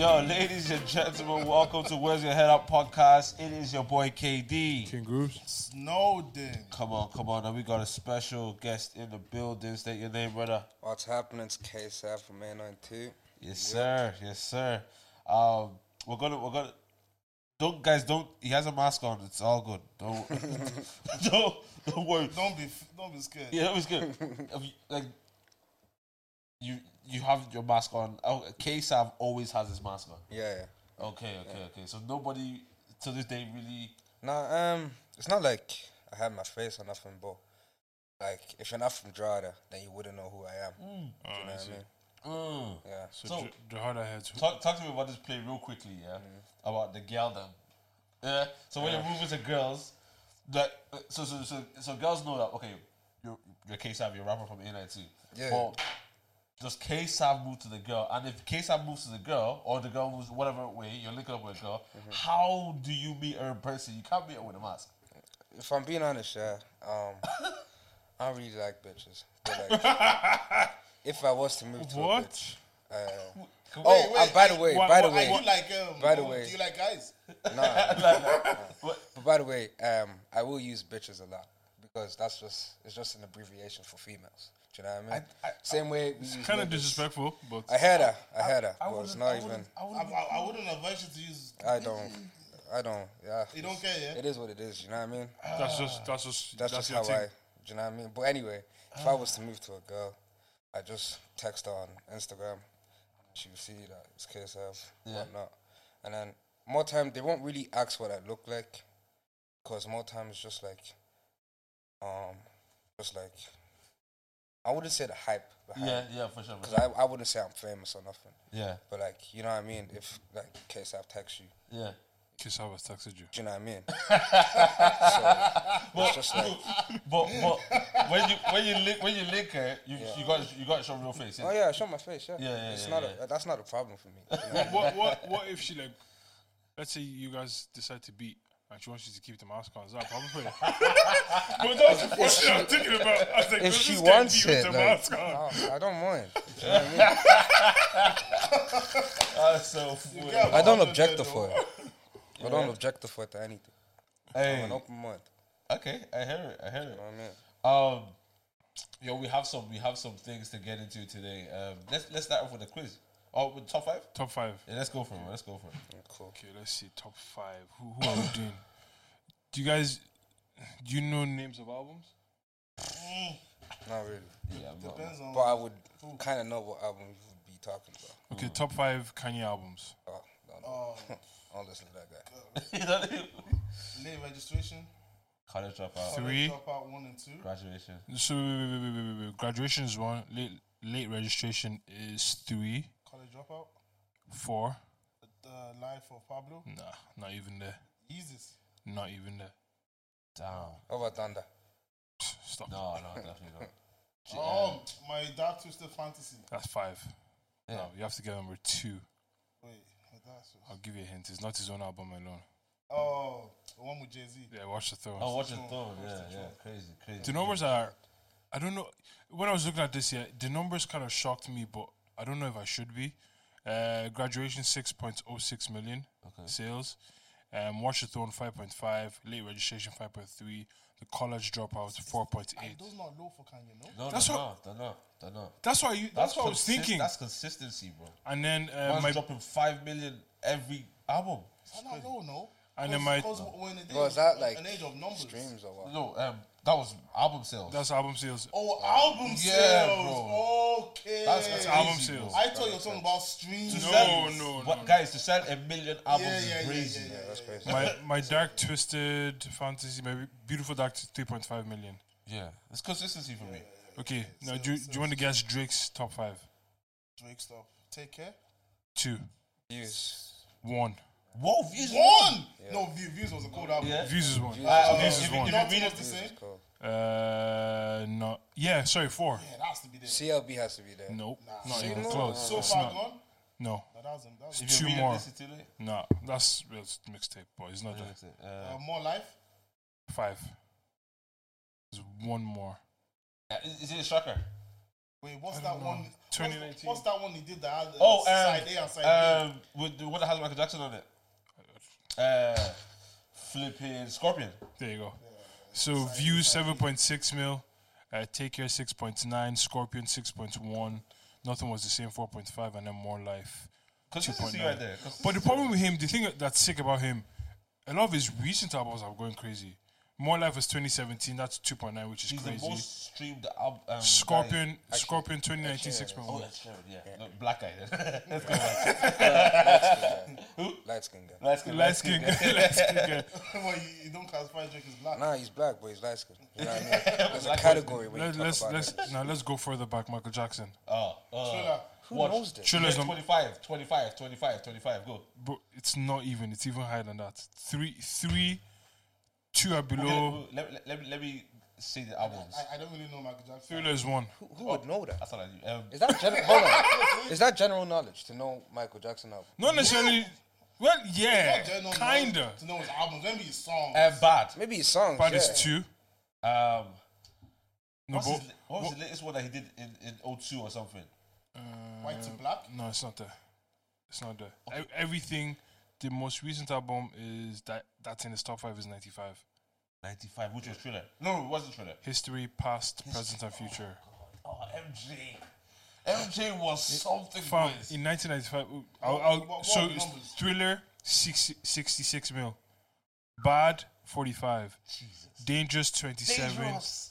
Yo, ladies and gentlemen, welcome to Where's Your Head Up podcast. It is your boy KD. King Grooves. Snowden. Come on, come on. And we got a special guest in the building. State your name, brother. What's happening? It's KSF from A92. Yes, sir. Yes, sir. Um, we're gonna, we're gonna. Don't guys, don't. He has a mask on. It's all good. Don't, don't, don't worry. Don't be don't be scared. Yeah, that was good. If you- like, you, you have your mask on. Oh, KSAV always has his mask on. Yeah, yeah. Okay, okay, okay. So nobody to this day really. Nah, um, it's not like I had my face or nothing, but like if you're not from Drada, then you wouldn't know who I am. Oh, you know I what. I mean? Mm. Yeah. So, So- J- Jahada had to. Talk, talk to me about this play real quickly, yeah. About the girl them. Yeah. So when you're moving to girls, like so so so so girls know that okay, you're you're KSAV, you're a rapper from A92. Yeah. But does KSAV move to the girl? And if KSAV moves to the girl, or the girl moves whatever way, you're linking up with a girl, how do you meet her in person? You can't meet her with a mask. If I'm being honest, yeah, um, I don't really like bitches. But like, if I was to move to a bitch, uh, Come- oh, Wait, wait, and by the way, why- by the why- Are way, you like um? By the way. do you like guys? nah. What? But by the way, um, I will use bitches a lot because that's just it's just an abbreviation for females. Do you know what I mean? I- I- Same way It's Kind of niggas. disrespectful, but I heard her. I heard her. I But it's wouldn't- I even. I I, wouldn't- I, I wouldn't advise you to use. I don't. I don't. Yeah. You don't care, yeah. It is what it is. You know what I mean? that's just that's just That's, just how thing. I. Do you know what I mean? But anyway, if I was to move to a girl, I just text her on Instagram. She would see that it's KSF, Yeah. whatnot. And then more time, they won't really ask what I look like, because more time it's just like, um, just like, I wouldn't say the hype behind. Yeah, yeah, for sure. Because sure. I, I wouldn't say I'm famous or nothing. Yeah, But like, you know what I mean? If like KSF texts you, yeah. Kiss I was texted you. do you know what I mean? so, it's just like, But but when you when you link when you link her, you you got you got to show real face. oh yeah, I show my face. Yeah, Yeah, yeah, It's yeah, not yeah. A, that's not a problem for me. you know? what what what if she like? Let's say you guys decide to beat. And she wants you to keep the mask on. Is that a problem for you? but that's the first thing I'm thinking about. I was like, if she wants beat with it, the like, mask on? oh, I don't mind. You know I mean? That's so funny. Yeah, I don't but- objectify. I don't objectify to anything. I'm Hey, an open mind. okay, I hear it. I hear You it. know what I mean? Um, yo, we have some we have some things to get into today. Um, let's let's start off with a quiz. Oh, with top five. Top five. Yeah, let's go for it. Let's go for it. Cool. Okay, let's see. Top five. Who, who are we doing? Do you guys? Do you know names of albums? Mm. Not really. Yeah, I'm not- Depends on. But I would kind of know what album you would be talking about. Okay, top five Kanye albums. Oh, no, no. Oh, I'll listen to that guy. Know what I late registration. College dropout, Three. Dropout one and two. graduation. So wait, wait, wait, wait, wait, wait. graduation is one. Late late registration is three, College dropout. four. The life of Pablo. Nah, not even there. Yeezus. Not even there. Damn. How about Thunder? Stop. No, no, definitely not. G- Oh, um, my dark twisted fantasy. That's five. Yeah. No, you have to get number two. Wait, my dark. I'll give you a hint. It's not his own album alone. Oh, the one with Jay Z. Yeah, Watch the Throne. Oh, watch the Throne. throne. Yeah, yeah. Crazy, crazy. The numbers are, I don't know. When I was looking at this, yeah, the numbers kind of shocked me, but I don't know if I should be. Uh, graduation six point oh six million Okay. sales. Um, Watch the Throne five point five. Late registration five point three. The college dropout four point eight. point And those not low for Kanye, no? No, That's they're what- not. They're not. They're not. That's why you. That's, what I was thinking. That's consistency, bro. And then uh, Man's my dropping five million every album. That's not low, no. And then my- Because we're in a day Was of- that like an age of numbers. streams or what? No, um, that was album sales. that's album sales. Oh, album Yeah, sales. bro. Okay. That's- That's crazy, album bro. sales. I thought you were talking about streams. To No, no, but no, guys, to sell a million albums Yeah, is yeah, yeah, crazy. yeah, yeah, Yeah, that's crazy. my my dark twisted fantasy, my beautiful dark three point five million. Yeah, it's consistency for me. Okay, now do, you- do you want to guess Drake's top five? Drake stuff. Take care. Two, Views. one. Whoa, views One. No, View- Views was a cold album. Yeah. Views is one. Views Uh, is Views is one. you Nothing read was it- the same. Uh, no. Yeah, sorry, four. Yeah, that has to be there. CLB has to be there. Nope, Nah. not even close. So It's far not. gone. No, No, that was, that was If Two more. It, listen no, that's that's mixtape, but it's not Yeah, that. Uh, uh, more life. Five. There's one more. is, is it a shocker? Wait, what's that one? 2019. What's, that one he did that had uh, Oh, um, side A and side B? um, with the one has Michael Jackson on it. Uh, flipping Scorpion. There you go. So views seven point six mil, uh, Take Care six point nine, Scorpion six point one, Nothing was the same four point five, and then More Life. Consistency 2.9. right there. But the problem with him, the thing that's sick about him, a lot of his recent albums are going crazy. More Life was 2017, that's 2.9, which is He's crazy. the most streamed album. Um, Scorpion, guy. Scorpion 2019 Sheeran. 6.1. Oh, that's Sharon, yeah. No, black guy. Let's go. Light skin guy. Let's go. Light skin, light skin guy. well, you, you don't classify Drake as black. Nah, he's black, but he's light skin. You know what I mean? There's a category when Let, you let's about let's it. now let's go further back. Michael Jackson, Oh, uh, Thriller. Who watch. knows this? Thriller's Yeah, 25, 25, 25, 25. Go. bro. It's not even. It's even higher than that. Three, three, two are Okay, below. let, let, let, me, let me see the albums. I, I don't really know Michael Jackson. Thriller is one. Who, who would know that? That's all I do. Um, Is that general? hold on. Is that general knowledge to know Michael Jackson album? Not necessarily. Well, yeah, Not general kinda. knowledge To know his albums, maybe his songs. uh, bad. Maybe his songs. But yeah. it's two. Um, No, what's, but, his, what was the latest one that he did in, in 02 or something? White to black. no, it's not there. It's not there. E- Everything. The most recent album is that that's in his top five is ninety five. 95, which was Thriller. No, no, it wasn't Thriller. History, past, present, and future. Oh, MJ. MJ was something. Fam, in 1995, I'll, I'll, what- what so are the it's numbers? Thriller 60, 66 mil, Bad 45, Dangerous 27, Dangerous.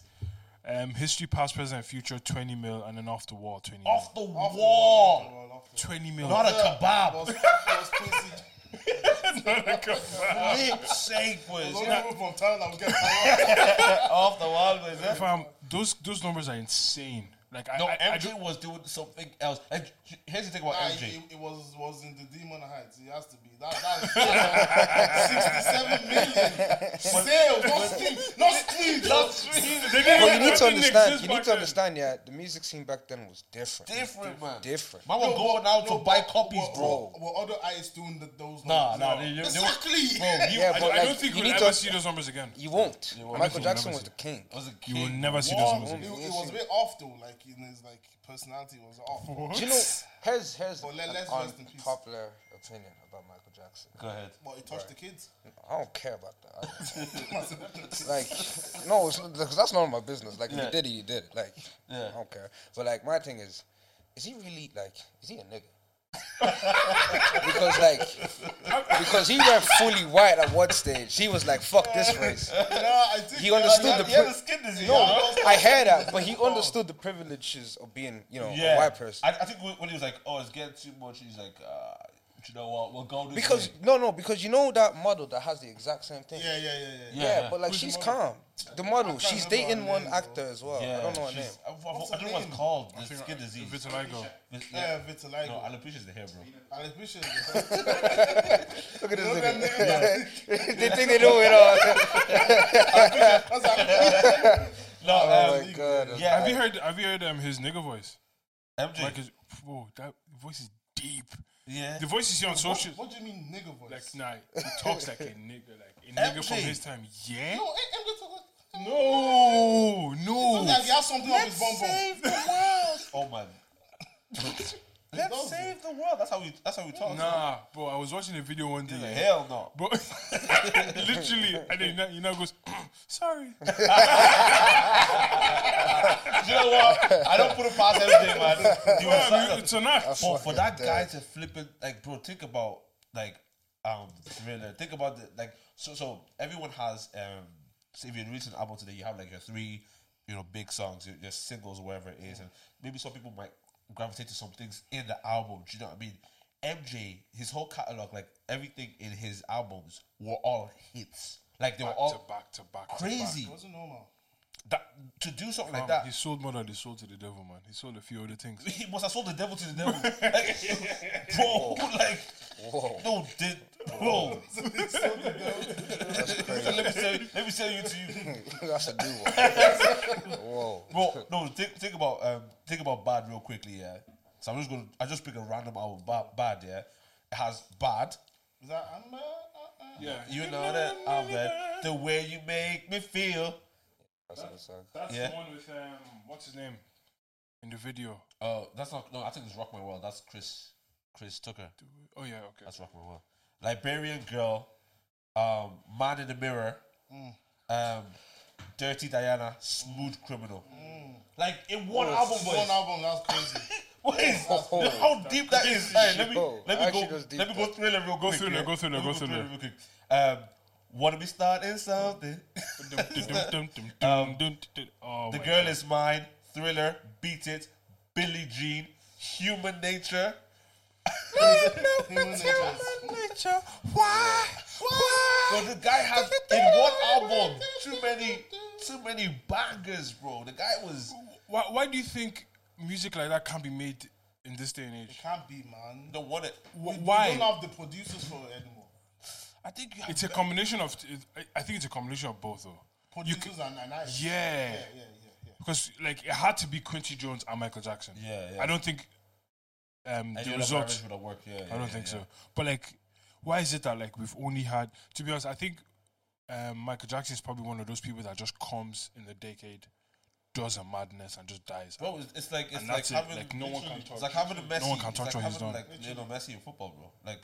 um, History, Past, Present, and Future 20 mil, and then Off the Wall 20 Off mil. the Off the wall. wall, off the 20 mil. Not a wall. kebab. Was, was Lip sake, boys. Those people from town that would get power. Off the wall, boys. eh? Fam, those those numbers are insane. Like I, No, I, I MJ don't, was doing something else. Like, here's the thing about Nah, MJ. it, it was was in the Demon Heights. It has to be that. That's sixty-seven million sales, not stream, not stream, not stream. But you need to understand. You need to understand. Yeah, the music scene back then was different. Different, man. Different. Man was going out to buy copies, Were, bro. were, were other artists doing the, those? Nah, nah. They, they, Exactly. Bro, Yeah, I, but I don't think you we'll need ever to- see those numbers again. You won't. won't. Michael Jackson was the king. was a You will never see those numbers It, again. it was a bit off though, like in his like personality was off. Do you know? Here's here's But let- an let's rest in peace. popular opinion about Michael Jackson. Go ahead. But he touched the kids. I don't care about that. like, no, 'cause that's none of my business. Like, if Yeah. you did it, you did it. Like, Yeah. I don't care. But like, my thing is, is he really like? Is he a nigga? Because like, because he went fully white at one stage. He was like, "Fuck this race." no, I think He understood the. Pri- a skin disease. no. I heard that, but he understood the privileges of being, you know, yeah. a white person. I, I think when when he was like, "Oh, it's getting too much," he's like, uh, "You know what? We'll go this Because way." no, no, because you know that model that has the exact same thing. Yeah, yeah, yeah, yeah. Yeah, Yeah. but like Who's she's model? calm. The model, she's dating one name, though. actor as well. yeah, I don't know her name. I, I, I, What's I don't know what it's called. I The think skin I- disease. Vitiligo. Vis- Yeah, vitiligo. No, alopecia's the hair, bro. Alex Bishop. Look at this Look at nigga. they think they know it all. No, Oh um, my god. yeah. Have you heard? Have you heard um, his nigga voice? MJ? Like, his, whoa, that voice is deep. Yeah. The voice you see on social, What do you mean, nigga voice? like, nah, he talks like a nigga, like a nigga from his time. Yeah. no, MJ talk. No, no. Like he has something up his bum bum. the world. Oh man. does, Let's save the world. That's how we. That's how we talk. Nah, bro. I was watching a video one day. Yeah, yeah. Hell no. Bro, literally, and then you know, you know goes, sorry. you know what? I don't put it past MJ, man. He was Bro, it's enough. act. for, for that fucking guy to flip it, like, bro, think about like um thriller. Think about the like. So so everyone has um. So if you release an album today, you have like your three, you know, big songs, your, your singles, or whatever it is, and maybe some people might gravitate to some things in the album. Do you know what I mean? MJ, his whole catalog, like everything in his albums, were all hits. Like they were Back to back to back. to crazy. It wasn't normal. That to do something back. like that. He sold more than he sold to the devil, man. He sold a few other things. he must have sold the devil to the devil. Like, bro, like, Whoa. no, did, bro. That's crazy. let crazy. me say, let me say you to you, That's a new one. Whoa. bro. No, think, think about, um, think about bad real quickly, yeah. So I'm just gonna, I just pick a random album, bad, bad, yeah. It has bad. Is that I'm, uh, uh, uh, Yeah. You know that I'm bad. The way you make me feel. That's a good song. That's Yeah. the one with um, what's his name? in the video. Oh, that's not. No, I think it's Rock My World. That's Chris. Chris Tucker. Oh yeah, okay. That's Rock My World. Liberian Girl. Um, Man in the Mirror. Um, Dirty Diana. Smooth Criminal. Like in one album, boys. One album, that's crazy. Wait, how deep that is? Hey, let me Yo, let me go. Let me go though. thriller real quick. Thriller, yeah? go Thriller, Let me go Thriller. real quick. Um, wanna be starting something? Dum. Oh the girl God. is mine. Thriller, beat it. Billie Jean, Human Nature. Human nature. Why? Why? Bro, the guy has in one album too many, too many bangers, bro. The guy was Why, why do you think music like that can't be made in this day and age? It can't be, man. no one. Wh- We- We don't have the producers for it anymore. I think you have It's a combination of. I- I think it's a combination of both, though. Producers c- and, and yeah. Yeah, yeah, yeah, yeah. Because like it had to be Quincy Jones and Michael Jackson. Yeah, yeah. I don't think um, the results. would have worked. Yeah, I don't yeah, think yeah. so. But like, why is it that like we've only had? To be honest, I think um, Michael Jackson is probably one of those people that just comes in the decade, does a madness and just dies. Bro, it's, it's like it's And like that's it. having Like, no one can It's like having a Messi. no one can touch like what he's having, done. Like Lionel Messi in football, bro. Like,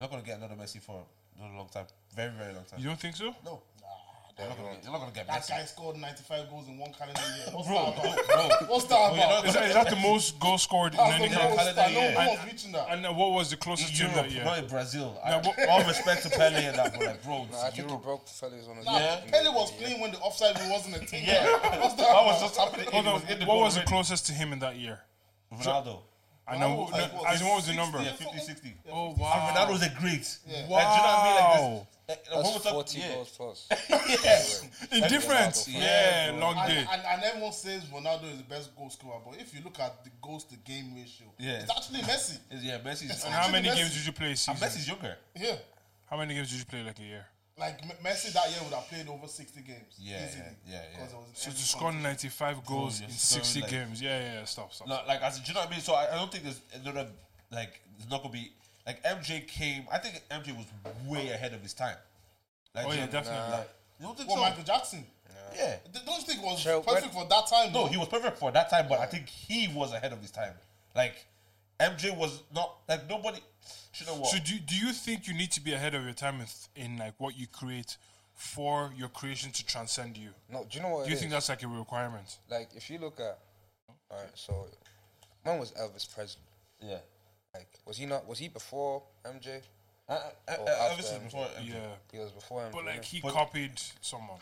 not gonna get another Messi for a long time. Very, very long time. You don't think so? no, you're not gonna get. You're not gonna get That Messi. guy scored 95 goals in one calendar year. What's Bro, that about? bro, What's that you're not about? Is that, is that the most goals scored in That's any the most. calendar I year. no one's reaching that. And uh, what was the closest team Europe, that year? not in Brazil. I, Now, what- all respect to Pele and that, but like, bro, No, I think he Europe. broke fellas on his Nah, Yeah. Pele was playing when the offside rule wasn't a thing. Yeah, What's that that was just happening. Hold on, was in the what goal was the already. closest to him in that year? Ronaldo. I know. was like, what, as in what was the 60? number? Yeah, 50, 60. Oh And wow! Ronaldo's a great. Yeah. Like, do you know what I mean? Like, Wow. this, like, when That's eh, we talk- 40 yeah. goals plus. Yeah. Indifference. Ronaldo. Yeah, long And, day. and, and everyone says Ronaldo is the best goal scorer, but if you look at the goals to game ratio, Yeah. it's actually Messi. It's- Yeah, Messi's. And how many Messi- games did you play a season? And season? Messi's younger. Yeah. How many games did you play like a year? Like M- Messi that year would have played over 60 games. Yeah, easily, yeah, yeah, yeah. 'cause it was in So to score 95 goals you're in 60 like- games. Yeah, yeah, yeah. Stop, stop. No, like, as, do you know what I mean? So I, I don't think there's another, like, there's not going to be, like, MJ came, I think MJ was way ahead of his time. Like, Oh, yeah, you- definitely. Like, you don't think Well, so? Michael Jackson. yeah. Th- Don't you think it was Sure, perfect for that time? No, though? he was perfect for that time, but I think he was ahead of his time. Like, MJ was not, like, nobody, you know what? So do, do you think you need to be ahead of your time in, in like what you create for your creation to transcend you? No, do you know what? Do you it think is? that's like a requirement? like if you look at, all right, so when was Elvis Presley? yeah. Like, was he not? Was he before MJ? Uh, uh, uh, Or after obviously MJ. before MJ. Yeah. He was before MJ. But like he But- copied someone.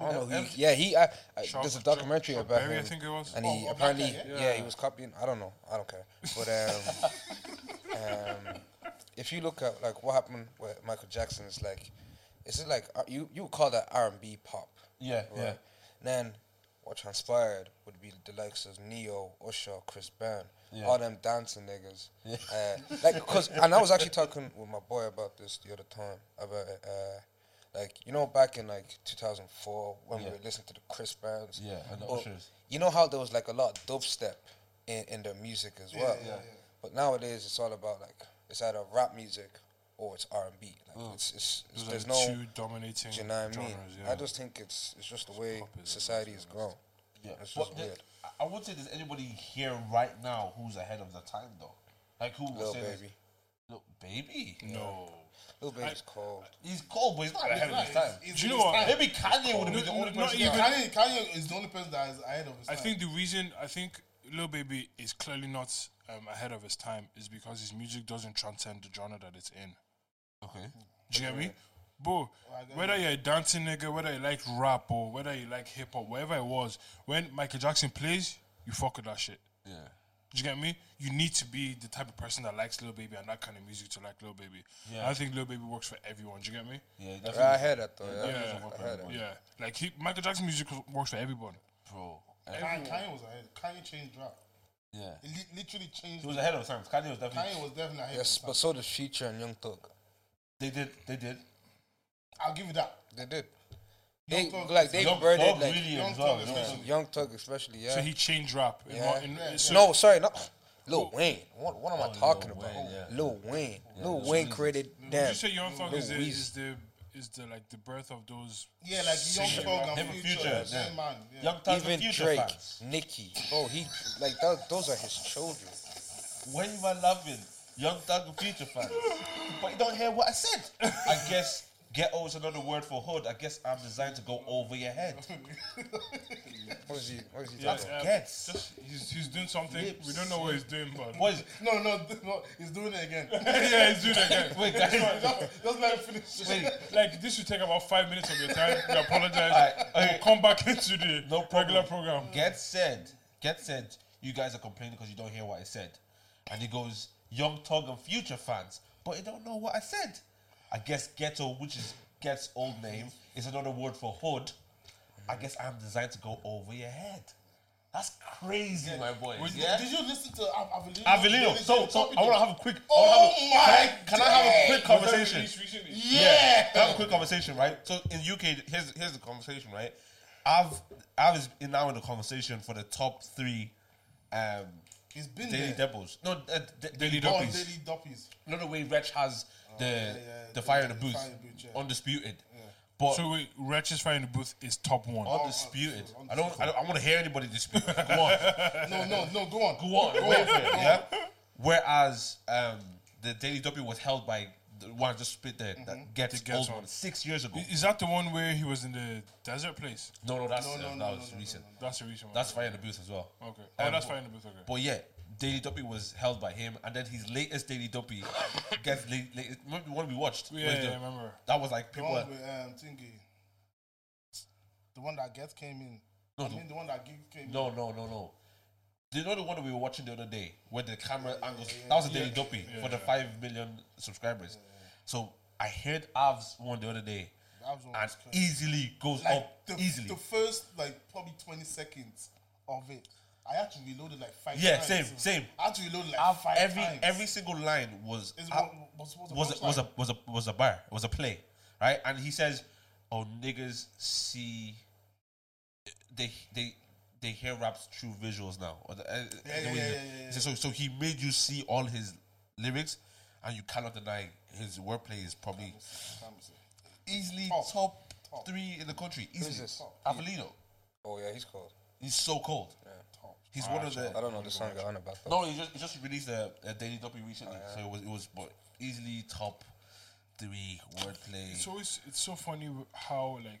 I don't know. He, yeah, he. I, I, there's a documentary about Berry, I him, think it was. and he oh, apparently, yeah. yeah? he was copying. I don't know. I don't care. But um, um, if you look at like what happened with Michael Jackson, it's like, is it like uh, you you would call that R and B pop. Yeah, yeah. Right. Then what transpired would be the likes of Ne-Yo, Usher, Chris Brown, Yeah. all them dancing niggas. Uh, like, cause, and I was actually talking with my boy about this the other time about uh, like you know back in like 2004 when Yeah. we were listening to the Chris Browns. Yeah, and the But Ushers. You know how there was like a lot of dubstep in, in their music as well. yeah, yeah. But nowadays it's all about like it's either rap music or it's R and B. Like mm. it's, it's, it's Those there's the no two dominating do you know what I genres. mean? Yeah. I just think it's it's just the way pop is- society has grown. Yeah, It's just the- weird. I- I would say there's anybody here right now who's ahead of the time though. Like who would Lil say? Baby. Lil baby. no. Lil Baby's cold. He's cold, but he's not ahead of his time. it's- it's Do you know what? Maybe Kanye would have been the only no, not person. even- Kanye, Kanye is the only person that is ahead of his time. I time. think the reason I think Lil Baby is clearly not um, ahead of his time is because his music doesn't transcend the genre that it's in. Okay. Do you get me? Bro, whether you're a dancing nigga, whether you like rap or whether you like hip hop, whatever it was, when Michael Jackson plays, you fuck with that shit. Yeah. Do you get me? You need to be the type of person that likes Lil Baby and that kind of music to like Lil Baby. Yeah. I think Lil Baby works for everyone. Do you get me? Yeah, Yeah, definitely. I heard that though. Yeah, Yeah. I heard that. Yeah. Like he, Michael Jackson music works for everyone. Bro. Uh, Kanye, Kanye was ahead. Kanye changed rap. Yeah. It li- literally changed. He was ahead of time. Kanye was definitely. Kanye was definitely ahead. Yes, of but so did Future and Young Thug. They did. They did. I'll give you that. They did. They Thug- like they Young birded Thug like really Young as well. Thug yeah. especially. Young Thug especially. Yeah. So he changed rap. In Yeah. what- in- Yeah. so- no, sorry, not Lil Wayne. What, what am I Oh, talking Lil about? Wayne, yeah. Lil Wayne. Lil Lil Wayne created Would them. you say Young Thug is the, Weezy. is the is the like the birth of those. Yeah, like Young singing Thug and Him and Future, Future, same man. Yeah. Young Thug Even Future Drake, fans. Nicki, bro, he like that, those are his children. When you are loving Young Thug and Future fans, but you don't hear what I said. I guess ghetto is another word for hood. I guess I'm designed to go over your head. What is he? What is he Yeah, talking? Gets. just he's, he's doing something. Lips. We don't know what he's doing, but Boys, No, no, no, he's doing it again. yeah, he's doing it again. wait, guys. just, just let him finish. Wait, Like this should take about five minutes of your time. We apologize. Alright, We'll come back into the No problem. regular program. Get said, get said, you guys are complaining because you don't hear what I said. And he goes, Young Thug and Future fans, but you don't know what I said. I guess ghetto, which is Ghetts' old name, is another word for hood. I guess I'm designed to go over your head. That's crazy, my. Would- yeah? Did you listen to Av- Avelino? Avelino, so, so I want to have a quick. I Oh wanna my! have a, can I have a quick conversation? Yeah. Can I have a quick conversation, right? So in UK, here's here's the conversation, right? I've is in now in the conversation for the top three um He's been daily there. depots. No, uh, d- daily Oh, duppies. Daily Duppies. You know the way Wretch has the yeah, yeah, the the- fire in the the booth, fire in the booth, yeah. undisputed. But So wait, Wretch's Fire in the Booth is top one. undisputed. oh, I don't I don't I want to hear anybody dispute. Go on. No, no, no. Go on. Go on, wait for it, yeah. Whereas um, the Daily Duppy was held by the one I just spit there that gets The old one. one six years ago. Is that the one where he was in the desert place? No, no, that's No, no, uh, no, that no, was no, no, recent. That's the recent one. That's fire in the booth as well. okay. Oh, Um, that's but- Fire in the Booth. Okay. But yeah, Daily Duppy was held by him, and then his latest Daily Duppy gets late, late, remember the one we watched. Yeah, yeah, the- I remember. That was like people. The one with um, Thingy. The one that Ghetts came in. No, I the- mean the one that came no, no, no, no. Do you know the one that we were watching the other day, where the camera angles? that was a Daily Duppy for the five million subscribers. So I heard Av's one the other day, was one and easily goes Like up the, easily. the first like probably twenty seconds of it. I had to reload it like five Yeah, times. same, same. I had to reload it like Av, five every times. every single line was Is Av- what- what's- what's the was a, was a was a was a bar It was a play, right? And he says, "Oh niggas see they they they hear raps through visuals now." Or the, uh, the yeah, way yeah, he- yeah, he yeah, says, So so he made you see all his lyrics, and you cannot deny his wordplay is probably easily Top. top, Top. three in the country. Easily, this? Avelino. Oh yeah, he's cold. He's so cold. He's ah, one of the I don't know the song you're on about though. no, he just he just released a, a Daily Duppy recently, Oh, so it was it was but easily top three wordplay. It's always it's so funny how like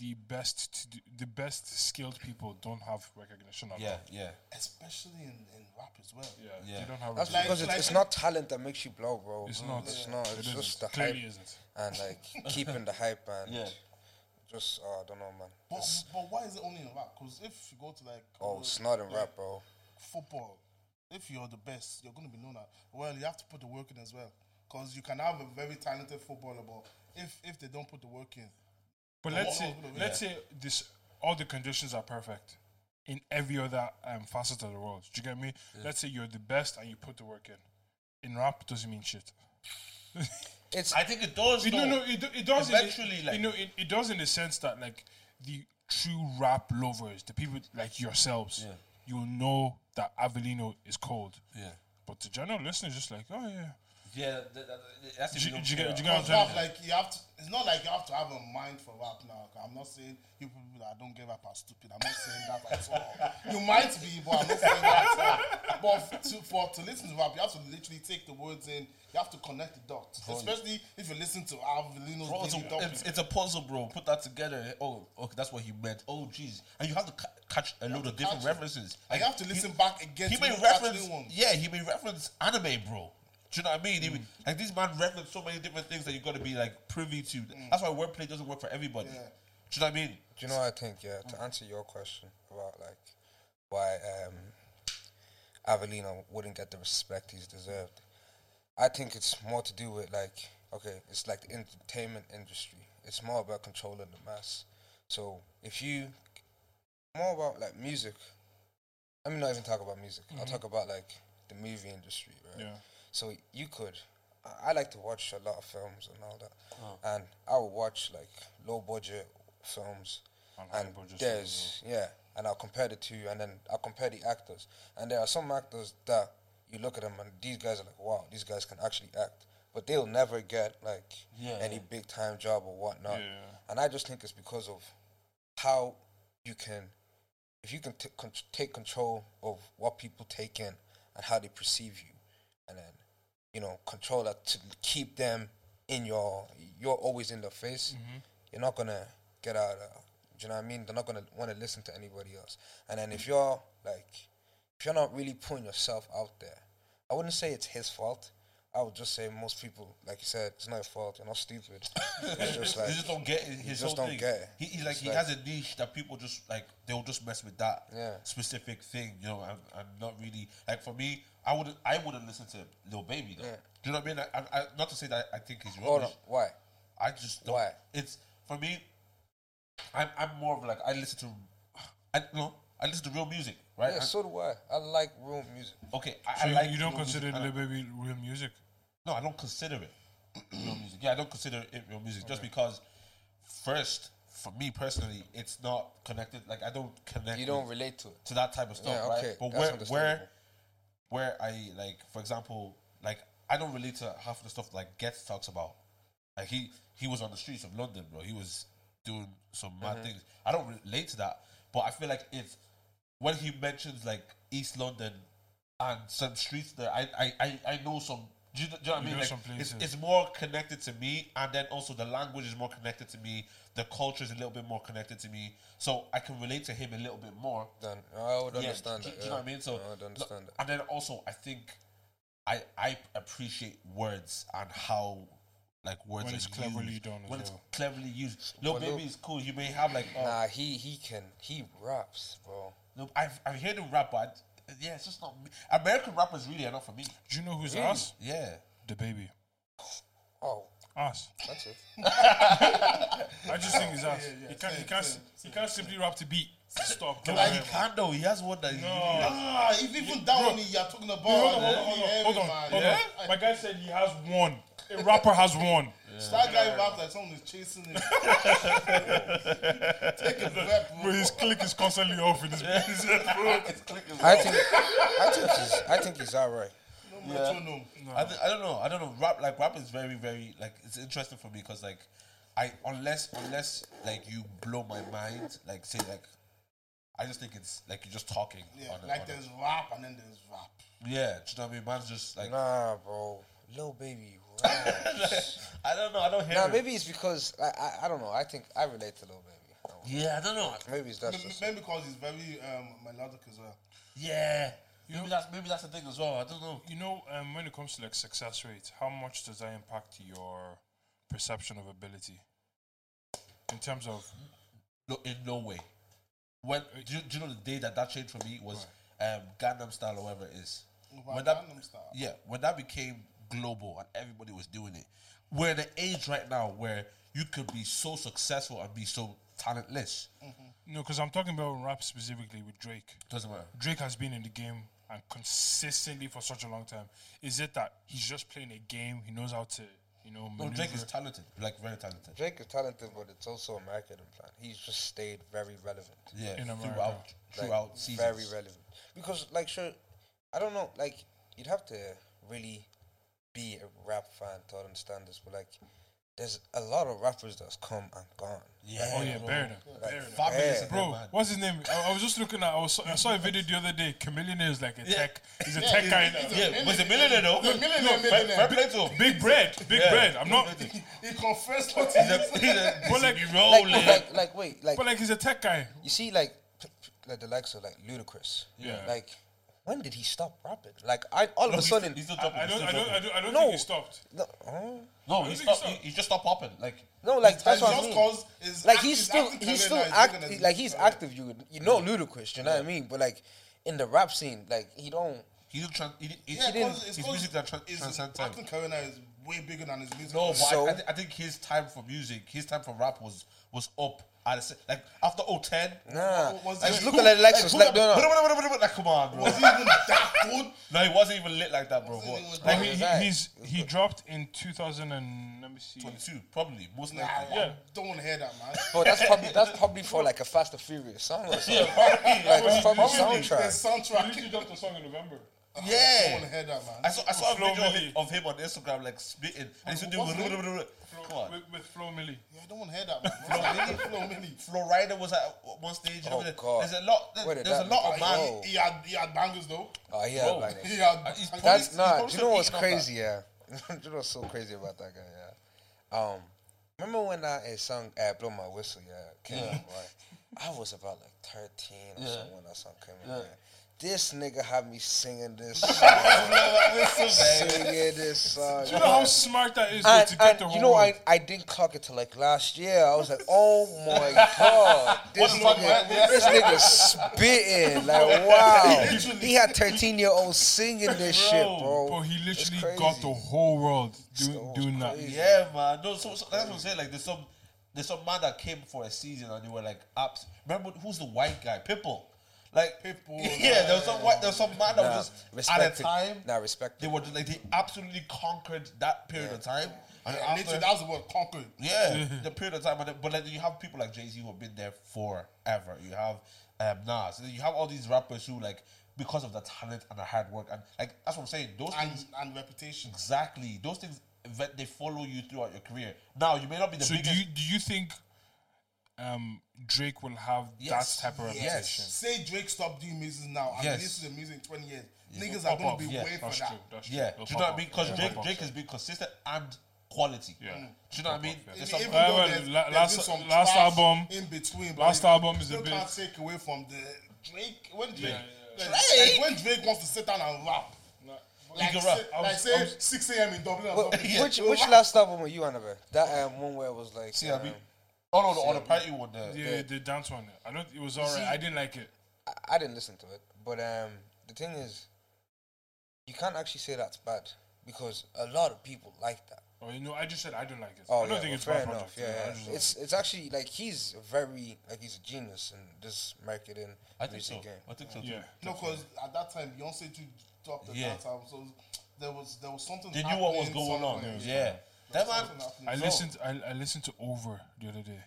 the best to do, the best skilled people don't have recognition at yeah, all. yeah, especially in, in rap as well. Yeah, Yeah. they don't have. That's recognition. Like- because it's, like- it's not talent that makes you blow, bro. It's not. It's not. It It's isn't. just the Clearly hype isn't. and like keeping the hype and yeah. Just oh, I don't know, man. But, It's- but why is it only in rap? Because if you go to like oh, uh, it's not in like rap, bro. football, if you're the best, you're going to be known as well. You have to put the work in as well. Because you can have a very talented footballer, but if if they don't put the work in, But let's say let's say this all the conditions are perfect in every other um, facet of the world. Do you get me? Let's say you're the best and you put the work in. In rap, doesn't mean shit. It's I think it does. It, no, no, it, it does. in the- Eventually, like- you know, it, it does in the sense that like the true rap lovers, the people like yourselves, Yeah. you'll know that Avelino is cold. Yeah, But the general listener is just like, oh yeah. Yeah. That, that, that's if Do you you, don't you get, do you get what I'm Because saying? rap, like you have to. It's not like you have to have a mind for rap now. I'm not saying you people that don't give up are stupid. I'm not saying that at all. You might be, but I'm not saying that at all. But to, for to listen to rap, you have to literally take the words in. You have to connect the dots, especially if you listen to Avelino's Bro, it's, Daily a, Duppy. it's, it's a puzzle, bro. Put that together. Oh, okay, that's what he meant. Oh, jeez. And you have to ca- catch a load of different catch it. references. And you have to listen back again He to may look at reference, ones. yeah, he may reference anime, bro. Do you know what I mean? He Mm. may- like this man reference so many different things that you got to be like privy to. That's why wordplay doesn't work for everybody. Mm. Yeah. Do you know what I mean? Do you know what I think? Yeah, to answer your question about like why um, Avelino wouldn't get the respect he's deserved, I think it's more to do with like okay, it's like the entertainment industry. It's more about controlling the mass. So if you more about like music, let me not even talk about music. I'll talk about like the movie industry, right? Yeah. So you could. I- I like to watch a lot of films and all that, and I will watch like low budget films, And high and there's yeah, and I'll compare the two, and then I'll compare the actors, and there are some actors that you look at them and these guys are like, wow, these guys can actually act, but they'll never get like Yeah. any big time job or whatnot. Yeah. And I just think it's because of how you can, if you can t- con- take control of what people take in and how they perceive you, and then you know control that to keep them in your, you're always in their face. Mm-hmm. You're not gonna get out. Do you know what I mean? They're not gonna want to listen to anybody else. And then if you're like, if you're not really putting yourself out there, I wouldn't say it's his fault. I would just say most people, like you said, it's not your fault. You're not stupid. It's just like they just don't get it, his just whole don't thing. get it. He, he like It's he like- has a niche that people just like they'll just mess with that Yeah. specific thing. You know, I'm, I'm not really like for me. I wouldn't I wouldn't listen to Lil Baby though. Yeah. Do you know what I mean? I, I, I, not to say that I think he's hold on, rubbish. why? I just don't. Why? It's for me. I'm I'm more of like I listen to, I no I listen to real music, right? Yeah, I- so do I. I like real music. okay, I, So I you- like you don't real music, consider and Lil Baby real music? no, I don't consider it real music. Yeah, I don't consider it real music just because, first, for me personally, it's not connected. Like I don't connect. You don't relate to it. to that type of stuff, Yeah, right? But that's where where where I like, for example, like I don't relate to half the stuff like Ghetts talks about. Like he he was on the streets of London, bro. He was doing some mad Mm-hmm. things. I don't relate to that, but I feel like it's when he mentions like East London and some streets there. I I I, I know some. Do you, do you know what I mean? Like, it's, it's more connected to me, and then also the language is more connected to me. The culture is a little bit more connected to me, so I can relate to him a little bit more Then I would yeah, understand do, that. do you know what I mean? So, I would understand look, and then also, I think I I appreciate words and how like words When are it's cleverly used. done as when it's well. cleverly used. Lil Lil- Baby is cool. You may have like, oh, Nah, he he can he raps, bro. no, I've I've heard him rap, but yeah, it's just not me. American rappers really are not for me. Do you know who's us? Yeah, The Baby. Oh, Us. that's it. I just think it's us. yeah, he can't. He can't. same, He can't simply rap to beat. Stop. no, Get he out of here, can though. He has one that. No. Ah, if even that one you're talking about, Hold on, hold on, hold on, hold on, yeah? on. My guy said he has one. A rapper has one. So that guy raps like someone is chasing him. Take a breath, Bro, bro. his click is constantly off in his, his head, bro. It's clicking. I think I think he's I think he's alright. No metronome. I, th- I don't know. I don't know. Rap like rap is very very like it's interesting for me because like I unless unless like you blow my mind like say like I just think it's like you're just talking. Yeah, on a- like on a- there's rap and then there's rap. yeah. Do you know what I mean? Man's just like Nah, bro. Little baby raps. I don't know. I don't hear. nah, it. maybe it's because I, I I don't know. I think I relate to Lil baby. Yeah, I don't know. Maybe it's that's Maybe just maybe because he's very um, melodic as well. Yeah. Maybe that's maybe that's the thing as well. I don't know. You know, um, when it comes to like success rates, how much does that impact your perception of ability? In terms of No, in no way. When do you, do you know the day that that changed for me was um, Gangnam Style or whatever it is. Wow, When that Gangnam Style. yeah, when that became global and everybody was doing it, we're in an age right now where you could be so successful and be so talentless. Mm-hmm. no, because I'm talking about rap specifically with Drake. Doesn't matter. Drake has been in the game and consistently for such a long time. Is it that he's just playing a game? He knows how to, you know, No. Drake is talented, like very talented. Drake is talented, but it's also a marketing plan. He's just stayed very relevant. Yeah, In America. throughout like, throughout seasons. very relevant. Because like sure, I don't know, like you'd have to really be a rap fan to understand this, but like there's a lot of rappers that's come and gone. Yeah, Oh yeah, bro. bear them. Bear them. Fabolous Yeah. Bro, man. what's his name? I, I was just looking at. I, was, I saw a video the other day. Chamillionaire is like a Yeah. tech. He's a Yeah, tech he's- guy. a- Yeah, was a millionaire though. He's a millionaire, Fair, millionaire. fair play to him. Big bread, big Yeah. bread. I'm not. He confessed what He's he a, he's a, But like- be Like, like, like, wait, like But like he's a tech guy. you see, like, p- p- like the likes of like Ludacris. Yeah. Like, when did he stop rapping? Like, I all of a He's sudden, still I, dropping, I he's don't. still I don't. I don't. I don't No. think he stopped. no, huh? No, I he stopped. so. He, he just stopped popping. Like no, like It's that's what I mean. cause Like act- he's still, acting he's still now is act, bigger than his like he's active. You, you know, Ludacris. You know what I mean? But like in the rap scene, like he don't. he didn't. Trans, he, didn't- he, Yeah, he didn't. His music that tra- his transcend time. acting career is way bigger than his music. No, but. So- I, I, thi- I think his time for music, his time for rap was was up. At a, se- like after 010. Nah, Was I was looking at Lexus. Like, no, no. Like, come on, bro. was he even that good? No, he wasn't even lit like that, bro. Wasn't What? Like he, he, he's he dropped in 2000 and let me see. 22, probably most Nah, likely. Yeah. I don't want to hear that, man. But that's probably that's probably for like a Fast and Furious song or something. Yeah, probably. Like that's probably Probably soundtrack. the soundtrack. He literally dropped a song in November. Ah, I Yeah. don't want to hear that, man. I saw I saw a video of him, of him on Instagram like spitting, and he's doing What's his name? With, with Flo Milli. yeah, I don't want to hear that, man. Flo Milli, Flo Milli. Flo Rida was at one stage. You know, Oh, there- God. There's a lot. Where did there's a lot of man. go? He had he had bangers though. Oh yeah, Bro. like He had. Uh, he's bangers. That's He's not. probably Do you know what's eating off that. crazy? Yeah. do you know what's so crazy about that guy? Yeah. Um, remember when that uh, song uh, "Blow My Whistle"? Yeah, came out, right? I was about like thirteen or Yeah. something when that song came out. Yeah. This nigga had me singing this, song, singing this song. Do you know how smart that is And, to get the you know, I. I didn't clock it till like last year. I was like, oh my god, this the fuck, man? nigga, this nigga spitting like wow. He had thirteen year olds singing this shit, bro. Bro, he literally got the whole world doing, doing that. Yeah, man. No, so, so that's what I'm saying. Like, there's some, there's some man that came for a season and they were like, apps. Remember who's the white guy? Pitbull. Like Pitbull, Yeah, there was some white. There was some man that Nah, was just at a it. time. Nah, respect They it. were like they absolutely conquered that period of time. And Yeah, after, literally, that was the word conquered. yeah, the period of time. And but then you have people like Jay Z who have been there forever. You have um, Nas. And you have all these rappers who like because of the talent and the hard work and like that's what I'm saying. Those And things and reputation. exactly. Those things that they follow you throughout your career. Now you may not be the So do biggest. you do you think um, Drake will have Yes, that type of yes. Say Drake stopped doing music now and Yes. releases the music in 20 years. Niggas Pop are gonna be yeah, waiting for That's that. That's true. Yeah, do you know what I mean? Because It'll Drake, Drake has been consistent and quality. Yeah. Do you know what I mean? There's some- well, there's, la- there's last- some last album- in between, last you album is a still bit- can't take away from the Drake when Drake, Yeah, like, Drake? like when Drake wants to sit down and rap, like, can rap. say, I like say I was- 6 a.m. in Dublin. or Wh- Which He'll which last album were you on about? That um, one where it was like. CRB. um, Oh no, the, on the party one. The, Yeah, the dance one. I don't. It was alright. I didn't like it. I, I didn't listen to it, but um, the thing is, you can't actually say that's bad because a lot of people like that. Oh, you know, I just said I don't like it. Oh I don't yeah, think well, it's fair bad enough. project. Yeah, I yeah. it's it's actually like he's very like he's a genius in this marketing I think music so. game. I think so. Too. yeah. No, because at that time Beyonce too dropped the Yeah. dance album, so there was there was something. They knew what was happening going on. somewhere. Yeah, that man. Something. I listened. I, I listened to Over the other day.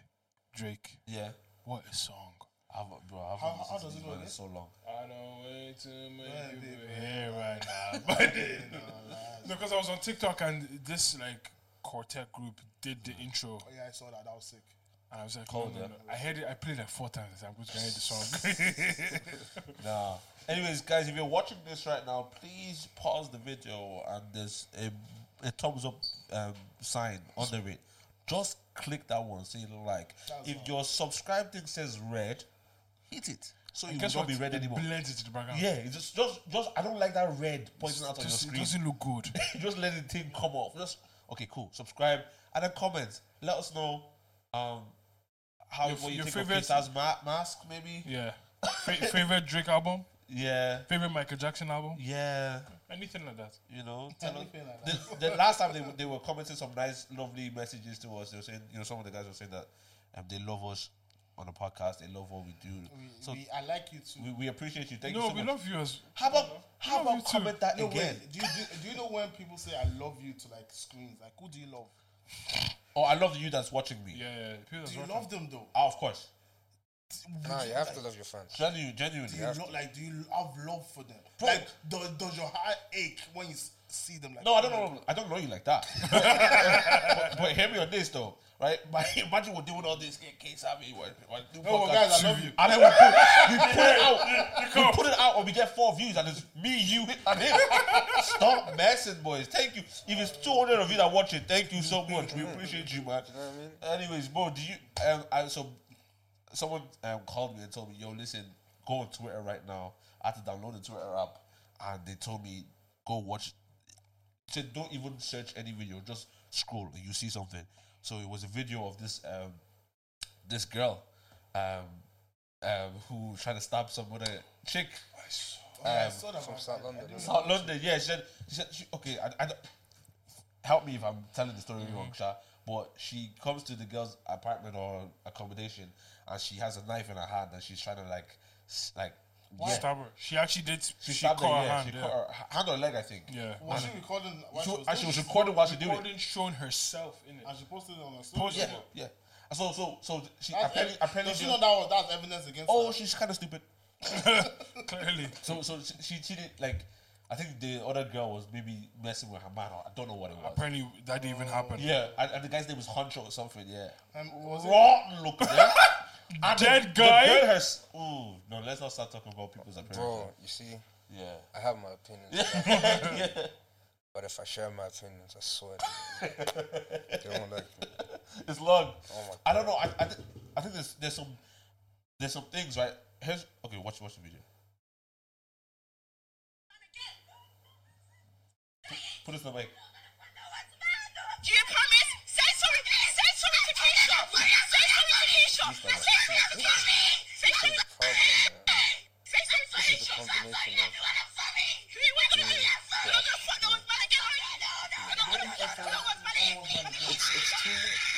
Drake. Yeah, What a song. I've, bro, I've How- how to does it go man so long. I don't wait to make Yeah, you they- here right now. But no, because I was on TikTok and this like quartet group did the mm. intro, Oh, yeah, I saw that. That was sick. and I was like, Cold, no, no, yeah. no. I heard it. I played it like four times. I'm going to hear the song. Nah. Anyways, guys, if you're watching this right now, please pause the video and there's a, a thumbs up um, sign under it. Just click that one, say like. That's if your subscribe thing says red, hit it. So you will not be red It anymore. blends into the background. Yeah, it's just, just, just. I don't like that red pointing out on your Just, it screen. doesn't look good. just let the thing come off. Just okay, cool. Subscribe and then comment. Let us know um how Your- what you your think favorite- of K-Star's ma- mask, maybe. Yeah. Fa- favorite Drake album? Yeah, Favorite Michael Jackson album? yeah. Anything like that. You know, tell us. Anything like The, that. the last time they, were- they were commenting some nice, lovely messages to us. They were saying, you know, some of the guys were saying that um, they love us on the podcast. They love what we do. We, so we, I like you too. we, we appreciate you. Thank you No, so we much. love you as. how about how love you about too. comment that no, again? wait. Do you, do, do you know when people say I love you to like screens? Like, who do you love? Oh, I love you that's watching me. Yeah, yeah. People Do you love them though? Ah, of course. Nah, you have to love your fans. Genuine, genuinely. Do you lo- like? Do you have love for them? Bro. Like, does, does your heart ache when you see them? Like, No, I don't know. I don't know you like that. but, but hear me on this though, right? But imagine we're doing all this in case I mean, what, what, do No, podcast. but guys, I love you. And then we put, we put it out. We put it out, and we get four views, and it's me, you, and him. Stop messing, boys. Thank you. If it's two hundred of you that watch it, thank you so much. We appreciate you, man. know what I mean? Anyways, bro, do you? Um, I, so someone um, called me and told me, "Yo, listen, go on Twitter right now." I had to download the Twitter app, and they told me, "Go watch." Said, "Don't even search any video, just scroll and you see something." So it was a video of this um, this girl, um, um, who tried to stab some other chick. Oh, yeah, I um, saw that. From man. South I- I London, South London, yeah. She said, she said, she, okay, I, I don't, help me if I'm telling the story wrong, Sha. But she comes to the girl's apartment or accommodation, and she has a knife in her hand, and she's trying to like, s- like, yeah. Stab her. She actually did. She, She, stabbed her, caught her yeah. hand. she yeah. caught her h- hand or leg, I think. Yeah. Was she recording? While She, she was and she doing was it? recording while she doing it. Recording showing herself in it. And she posted it on her story. Yeah, yeah. And So, so, so she That's apparently, ev- apparently, does she she- know that was that's evidence against oh, her? she's kind of stupid. Clearly. So, so she, she cheated like. I think the other girl was maybe messing with her man. Or I don't know what it was. Apparently, that didn't even happen. Yeah, and, and the guy's name was Honcho or something. Yeah, Um, was it? rotten looking. Yeah? And the- Dead the guy? girl has. Ooh, no, let's not start talking about people's appearance. Bro, you see, Yeah. I have my opinions. yeah. But if I share my opinions, I swear they won't like me. It's long. Oh my I don't know. I I, th- I think there's there's some there's some things right. Here's okay. Watch watch the video. Put this in the mic. Gonna do? You're not gonna fuck no one's man again. You're not gonna fuck no one's man again. It's, it's too much.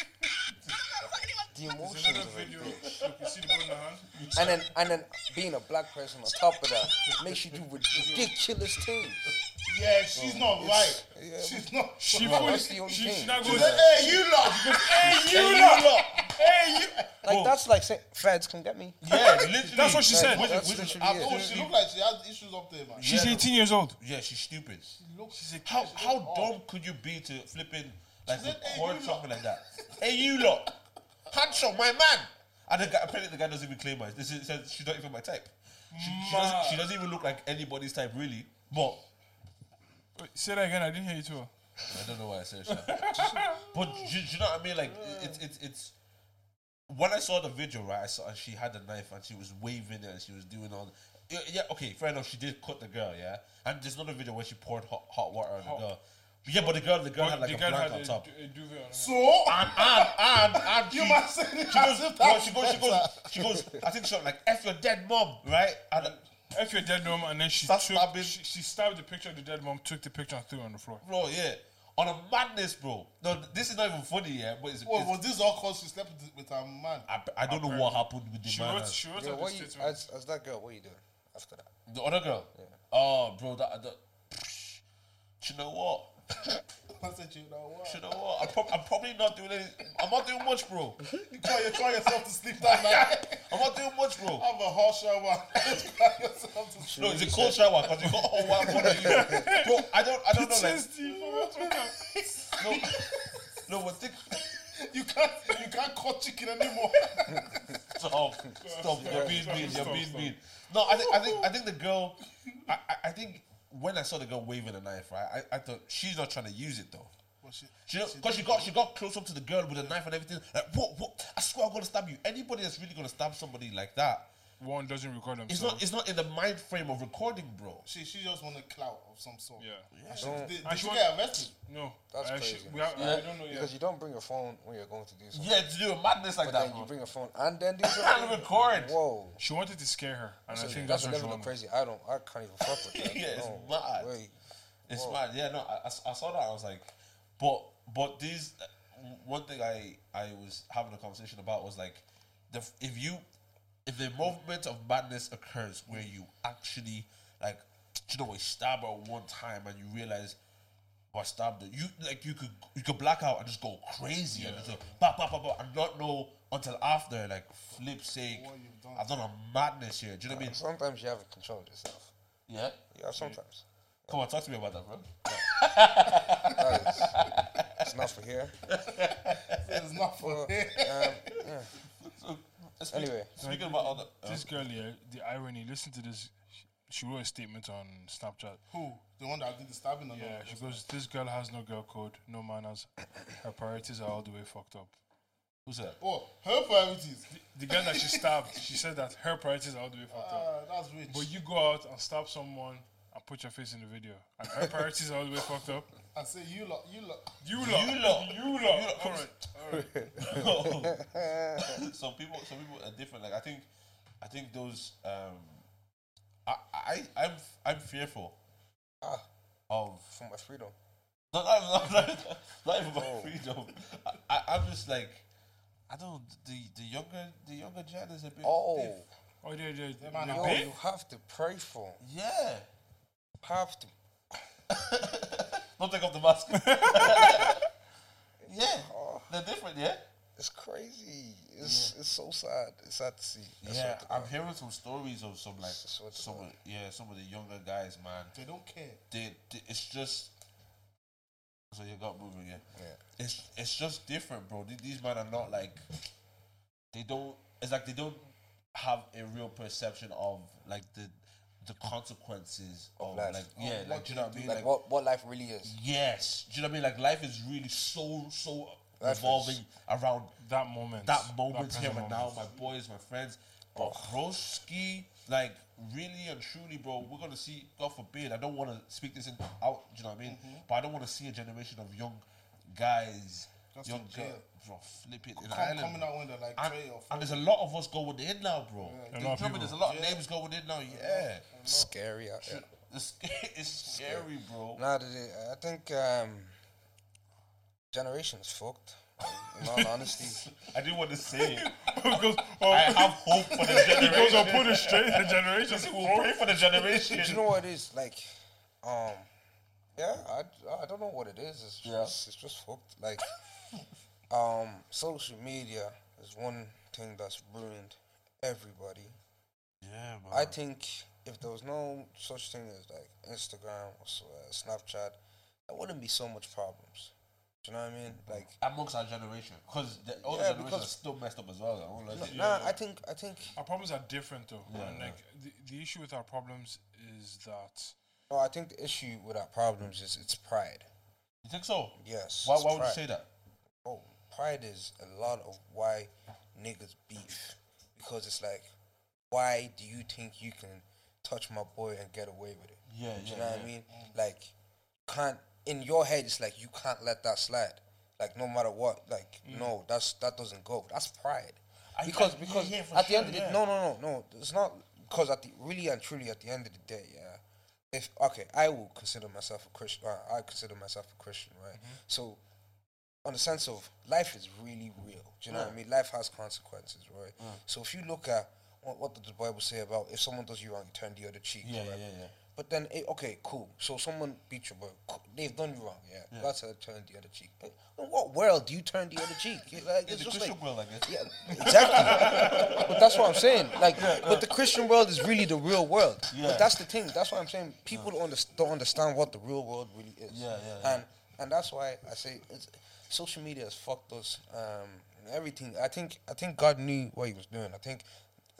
The emotions of video. Look, you see the in the hand? And then, and then being a black person on top of that makes you do ridiculous things. Yeah, she's not right. yeah. She's not. She fully, that's the only she, thing. she now goes, hey, you lot. hey, you lot! Hey, you! Like that's like saying feds can get me. Yeah, literally. That's what she said. Which, That's which is literally it. Oh, she look like she has issues up there, man. She's Yeah. 18 years old. yeah, she's stupid. She's a How how dumb could you be to flipping like said, "Hey, record something like that? hey, you lot, handsome, my man. And the guy, apparently the guy doesn't even claim her. This is says she's not even my type. She, she doesn't she doesn't even look like anybody's type really. But Wait, say that again. I didn't hear you too. I don't know why I said that. but you, you know what I mean? Like it's it's it's when I saw the video, right? I saw she had a knife and she was waving it and she was doing all. Yeah, yeah, okay, fair enough. She did cut the girl, yeah. And there's another video where she poured hot, hot water on the girl. Yeah, but the girl, the girl had like the a girl blanket had on a, top. a duvet on her. So, And and and and you she, must say it she as goes, if no, she goes, she goes, she goes. I think something like "f your dead mom," right? And If you're dead mom, and then she Stop took, stabbing. she, she stabbed the picture of the dead mom, took the picture and threw it on the floor. bro, yeah, on a madness, bro. No, this is not even funny, yeah. But it's, well, it's was this all cause she slept with, with her man? I, I don't know what happened with the She man. wrote, she wrote Yo, out what the you, statement. as, as that girl, what you doing after that? The other girl. Oh, bro, that, that you know what? I said, you know what? You know what? I'm, prob- I'm probably not doing any. I'm not doing much, bro. You try, you try yourself to sleep that night. I'm not doing much, bro. I have a hot shower. try yourself to sleep. No, it's a cold shower because you got all one one you, bro. I don't, I don't know, like, no, no, but think, You can't, you can't cut chicken anymore. stop, stop. You're being mean. You're being mean. No, I think, I think, I think the girl. I, I, I think when I saw the girl waving a knife, right, I, I thought she's not trying to use it though. But she, She because she got she got close up to the girl with a knife and everything. Like, what, what? I swear I'm gonna stab you. Anybody that's really gonna stab somebody like that, One doesn't record it's not it's not in the mind frame of recording, bro. she, she just want a clout of some sort. yeah. And she, Don't- did, did she she want- get arrested? No. That's uh, I crazy. we have, I don't know yet. Because you don't bring your phone when you're going to do something. Yeah, to do a madness like But that, then bro. you bring a phone and then do and record. Whoa. She wanted to scare her, and I think that's that's, a what she level of wanted. crazy. I don't. I can't even fuck with that. Yeah, it's no mad. way. It's mad. Yeah, no, I, I, I saw that. I was like, but but these uh, one thing I I was having a conversation about was like, the if you if the movement of madness occurs where you actually like, you know, we stab her one time and you realize. Well, I stabbed her. You like you could you could black out and just go crazy and just go bah, bah, bah, bah, and not know until after like flip's sake done. I've done a madness here. Do you know what I mean? Sometimes you have to control yourself. Yeah. Yeah, sometimes. Come on, talk to me about that, bro. That is, it's not for here. It's not for Well, her. um, yeah. So, speak- Anyway. speaking about other, uh, This girl here, the irony. Listen to this. She, she wrote a statement on Snapchat. Who? The one that did the stabbing or Yeah, not? she goes, "This girl has no girl code, no manners. Her priorities are all the way fucked up." who's that? Oh, her priorities. The girl that she stabbed, she said that her priorities are all the way fucked up. Uh, that's rich. But you go out and stab someone and put your face in the video, and her priorities are all the way fucked up. I say you lot, you lot. You lot, You lot. you lot. All right, all right. some people, some people are different. Like I think, I think those. Um, I, I, I'm, I'm fearful Ah, of for my freedom. not, not, not, not, not even my Oh. freedom. I, I, I'm just like, I don't. The, the younger, the younger gen is a bit. Oh, diff. Oh, yeah, yeah. man the are yo, bit? you have to pray for. 'em. yeah. Have to. Don't take off the mask. yeah, they're different. Yeah. it's crazy. It's it's so sad. It's sad to see. I swear Yeah, I'm God. hearing some stories of some like some of, yeah some of the younger guys, man. They don't care. They, they it's just so you got moving, yeah. Yeah. It's it's just different, bro. Th- These men are not like they don't. It's like they don't have a real perception of like the the consequences of, life. like yeah, Of like what do you know what I mean? Like, Like, what what life really is. yes, do you know what I mean? Like life is really so so Life revolving is- around That moment. that moment here present and now, my boys, my friends. But broski, like really and truly, bro, we're gonna see. God forbid, I don't want to speak this in out. Do you know what I mean? Mm-hmm. But I don't want to see a generation of young guys, Just young girls, bro, flip it in Come, Ireland. coming out when they're like and, three or and there's a lot of us going in now, bro. A Do lot of you know what I people. There's a lot of Yeah. names going in now. Yeah, Scary out there. it's, it's scary, bro. Nah, the- the- I think um, generation is fucked. In all honesty, I didn't want to say it. because, oh, I have hope for the he goes, I'll put it straight. The generation. We'll pray for the generation. do you know what it is? Like, um, yeah, I, I don't know what it is. It's Yeah. just it's just fucked. Like, um, social media is one thing that's ruined everybody. Yeah, man. I think if there was no such thing as like Instagram or uh, Snapchat, there wouldn't be so much problems. Do you know what I mean? Like, amongst our generation, because the older Yeah, generation because- are still messed up as well. I won't lie to you. nah, I think I think Our problems are different though. Yeah, and like the, the issue with our problems is that no, I think the issue with our problems is it's pride. You think so? Yes. Why, it's why would you say that? Oh, pride is a lot of why niggas beef because it's like, why do you think you can touch my boy and get away with it? Yeah, Do you yeah, know what. I mean? Like, can't in your head it's like you can't let that slide. Like no matter what, like no, that's that doesn't go. That's pride. I- Because yeah, because yeah, at the sure, end of the yeah. no no no no, it's not because at the really and truly at the end of the day, yeah. If okay, I will consider myself a Christian. Uh, I consider myself a Christian, right? Mm-hmm. So, on the sense of life is really real. Do you know what I mean? Life has consequences, right? So if you look at what, what does the Bible say about if someone does you wrong, you turn the other cheek. Yeah, right? yeah, yeah, yeah. But then, okay, cool. So someone beat you, but They've done you wrong, yeah. that's how said turn the other cheek. Eh, In what world do you turn the other cheek? Like, it's just Christian like, world, I guess. yeah, exactly. but that's what I'm saying. Like, but the Christian world is really the real world. Yeah. But that's the thing. That's what I'm saying. People don't, under, don't understand what the real world really is. Yeah, yeah, yeah. And and that's why I say it's, social media has fucked us. Um, and everything. I think I think God knew what He was doing. I think.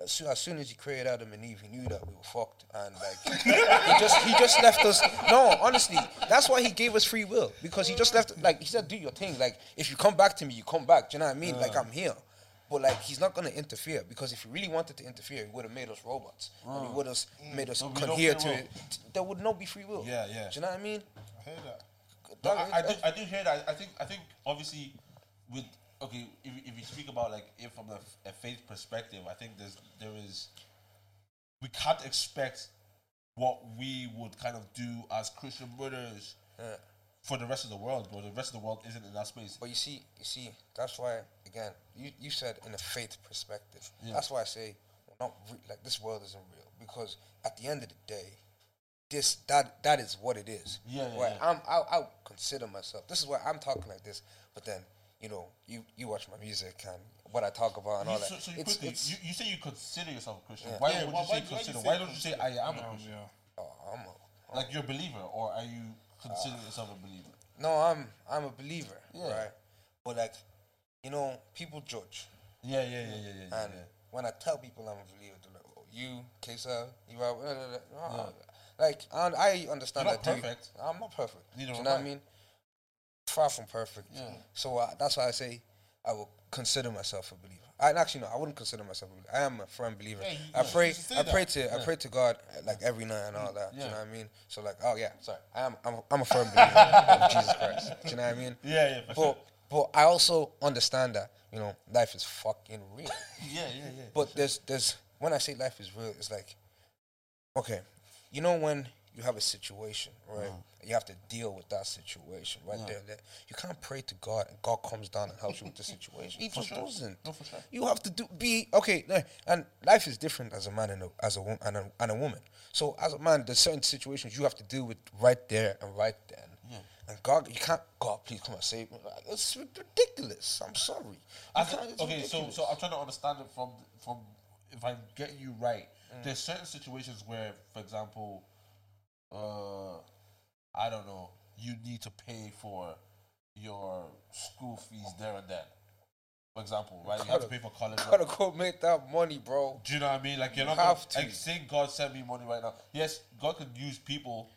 As soon, as soon as he created Adam and Eve, he knew that we were fucked, and like he just he just left us. No, honestly, that's why he gave us free will because he just left. Like he said, do your thing. Like if you come back to me, you come back. Do you know what I mean? Like I'm here. But like he's not gonna interfere because if he really wanted to interfere, he would have made us robots. And he would have made us no adhere to will. it. There would not be free will. Yeah, yeah. Do you know what I mean? I hear that. No, I, I, do, I do hear that. I think I think obviously with okay, if, if you speak about like if from a, a faith perspective, I think there's there is we can't expect what we would kind of do as Christian brothers Yeah. for the rest of the world, bro. The rest of the world isn't in that space. But you see, you see, that's why again, you, you said in a faith perspective. Yeah. That's why I say we're not re- like this world isn't real because at the end of the day, this that that is what it is. Yeah, yeah, Right. yeah. I'm I I consider myself. This is why I'm talking like this. But then you know you you watch my music and what I talk about and all You- that. so, so you, it's, quickly, it's, you, you say you consider yourself a Christian. Yeah. Why Yeah, would why- you say why- why do you consider? Why don't you say I am a um, Christian? yeah. oh, I'm a, Like you're a believer, or are you considering yourself a believer? no, I'm I'm a believer. Yeah. Right. But like, you know, people judge. Yeah, yeah, yeah, yeah, yeah. yeah, And yeah. when I tell people I'm a believer, they're like, oh, you, Kesa, you are, blah, blah, blah. Like, and I understand You're that too. perfect. I'm not perfect. Neither Do you know what I. I mean? Far from perfect. Yeah. So uh, that's why I say I will consider myself a believer. I actually no, I wouldn't consider myself a believer. I am a firm believer. Yeah, I yeah, pray, you should say I that. pray to, I pray to God uh, like every night and all that. Do you know what I mean? So like, oh yeah, sorry, I am, I'm, a, I'm a firm believer of Jesus Christ. Do you know what I mean? Yeah, yeah, for But sure. but I also understand that you know life is fucking real. Yeah, yeah, yeah. But there's there's when I say life is real, it's like okay, you know when you have a situation, right? Uh-huh. You have to deal with that situation right there. You can't pray to God and God comes down and helps you with the situation. He just doesn't. No, for sure. You have to do be okay. no, And life is different as a man and a, as a wo- and a and a woman. So as a man, there's certain situations you have to deal with right there and right then. Yeah. and God, you can't. God, please come and save me. Like, it's ridiculous. I'm sorry. I can't- okay, so so I'm trying to understand it from from if I'm getting you right. There's certain situations where, for example, uh, I don't know, you need to pay for your school fees there and then. For example, right? You have to pay for college. gotta go make that money, bro. Do you know what I mean? Like you're You not gonna, have to. like say God send me money right now. Yes, God could use people,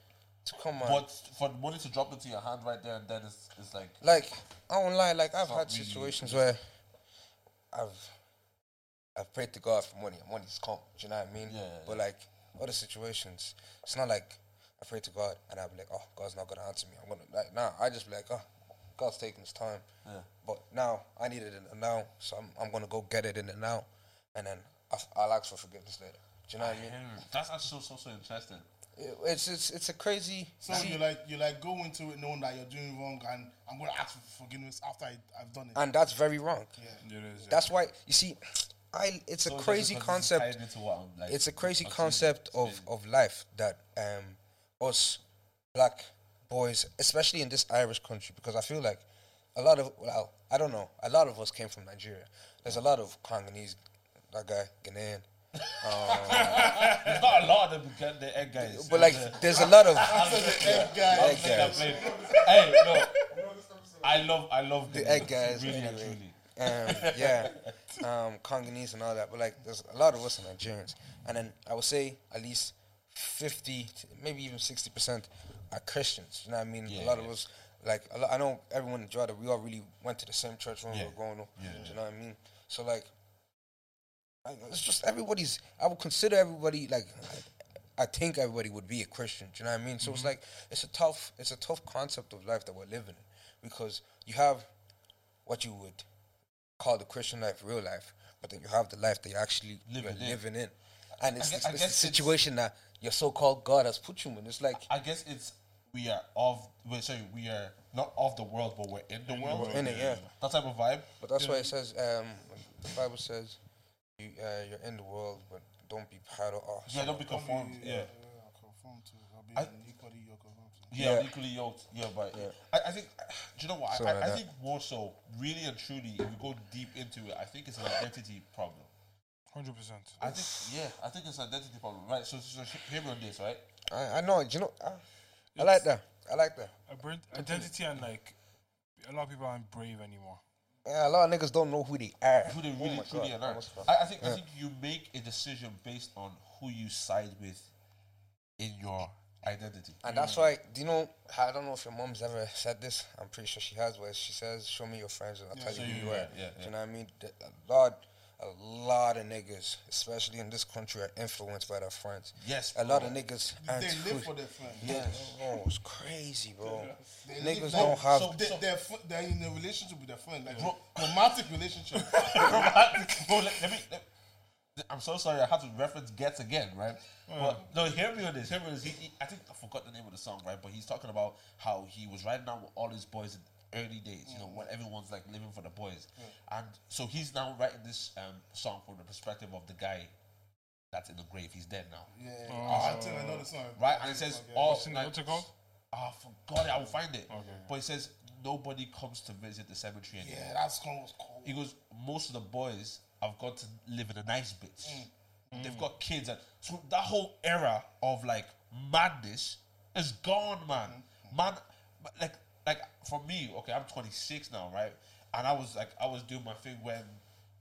to Come on. but for the money to drop into your hand right there and then it's, it's like like I won't lie, like I've had really- situations where I've I've prayed to God for money and money's come. Do you know what I mean? Yeah, yeah, But like other situations, it's not like I pray to God and I'll be like, oh, God's not gonna answer me. I'm gonna like nah. I just be like, oh, God's taking His time. Yeah. But now I need it in the now, so I'm I'm gonna go get it in the now, and then I'll, I'll ask for forgiveness later. Do you know what I mean? that's actually so so so interesting. It- It's it's it's a crazy. So you like you like go into it knowing that you're doing wrong, and I'm gonna ask for forgiveness after I, I've done it. and that's very wrong. It is. yeah. That's why you see, I it's a So it's crazy because concept. tied into what like, It's a crazy I'm concept of of life that um us black boys, especially in this Irish country, because I feel like a lot of well, I don't know, a lot of us came from Nigeria. There's a lot of Congolese, that guy Ghanaian, There's not a lot of them get the egg guys. but like there's a lot of Egg guy. Egg guys. Hey, no. I love, I love the egg guys. Really anyway. truly. Um, yeah, um, Congolese and all that. But like, there's a lot of us are Nigerians, and then I would say at least fifty, maybe even sixty percent are Christians. You know what I mean? Yeah, a lot yeah. of us, like, a lot, I know everyone in Jordan, we all really went to the same church when Yeah. we were growing up. You know what I mean? So like, I, it's just everybody's. I would consider everybody like. I think everybody would be a Christian. Do you know what I mean? So Mm-hmm. it's like it's a tough, it's a tough concept of life that we're living in because you have what you would call the Christian life, real life, but then you have the life that you're actually Living living, in. living in, and it's, gue- it's, it's guess the it's- situation that your so-called God has put you in. It's like I guess it's we are of. Wait, sorry, we are not of the world, but we're in the world. in it, yeah. That type of vibe. But that's why it says um, the Bible says you uh, you're in the world, but don't be part of. Oh, Yeah, don't be conformed. Yeah. conform to or be I- an equally you're conformed to. Yeah, Yeah. equally yoked. Yeah, but Yeah. I, I think, do you know what? Something I, like I that. think more so, really and truly, if you go deep into it, I think it's an identity problem. Hundred percent. I think, yeah, I think it's an identity problem. Right. So, so, so hear me on this, right? I, I know. You know, ah, I, I like that. I like that. Identity and like a lot of people aren't brave anymore. Yeah, a lot of niggas don't know who they are. Who they Oh really my truly God, are. I, I think I think you make a decision based on who you side with in your identity. And that's why, do you know, I don't know if your mom's ever said this. I'm pretty sure she has, where she says, Show me your friends and I'll tell so you who you- are. yeah, yeah, Do you know what I mean? A lot, a lot of niggas, especially in this country, are influenced by their friends. Yes, A lot of niggas They live for their friends. Yeah, oh, it's crazy, bro. They Niggas don't have. so- They, they're, fr- they're in a relationship with their friend, like romantic relationship. Bro, let, let me. Let, I'm so sorry. I had to reference Ghetts again, right? Hmm. But no, hear me on this. Hear me on this. He, he, I think I forgot the name of the song, right? But he's talking about how he was riding down with all his boys in early days. You know, when hmm. everyone's like living for the boys, hmm. and so he's now writing this um, song from the perspective of the guy that's in the grave. He's dead now, Yeah, oh, I think I know the song. right? And it says all. What's, in, like, what's it called? Ah, I forgot it. I will find it. Okay. But it says nobody comes to visit the cemetery anymore. Yeah, that song was cool. He goes, most of the boys have got to live in a nice bit. They've got kids, and so that whole era of like madness is gone, man. Man, like, like for me, okay, I'm 26 now, right? And I was like, I was doing my thing when,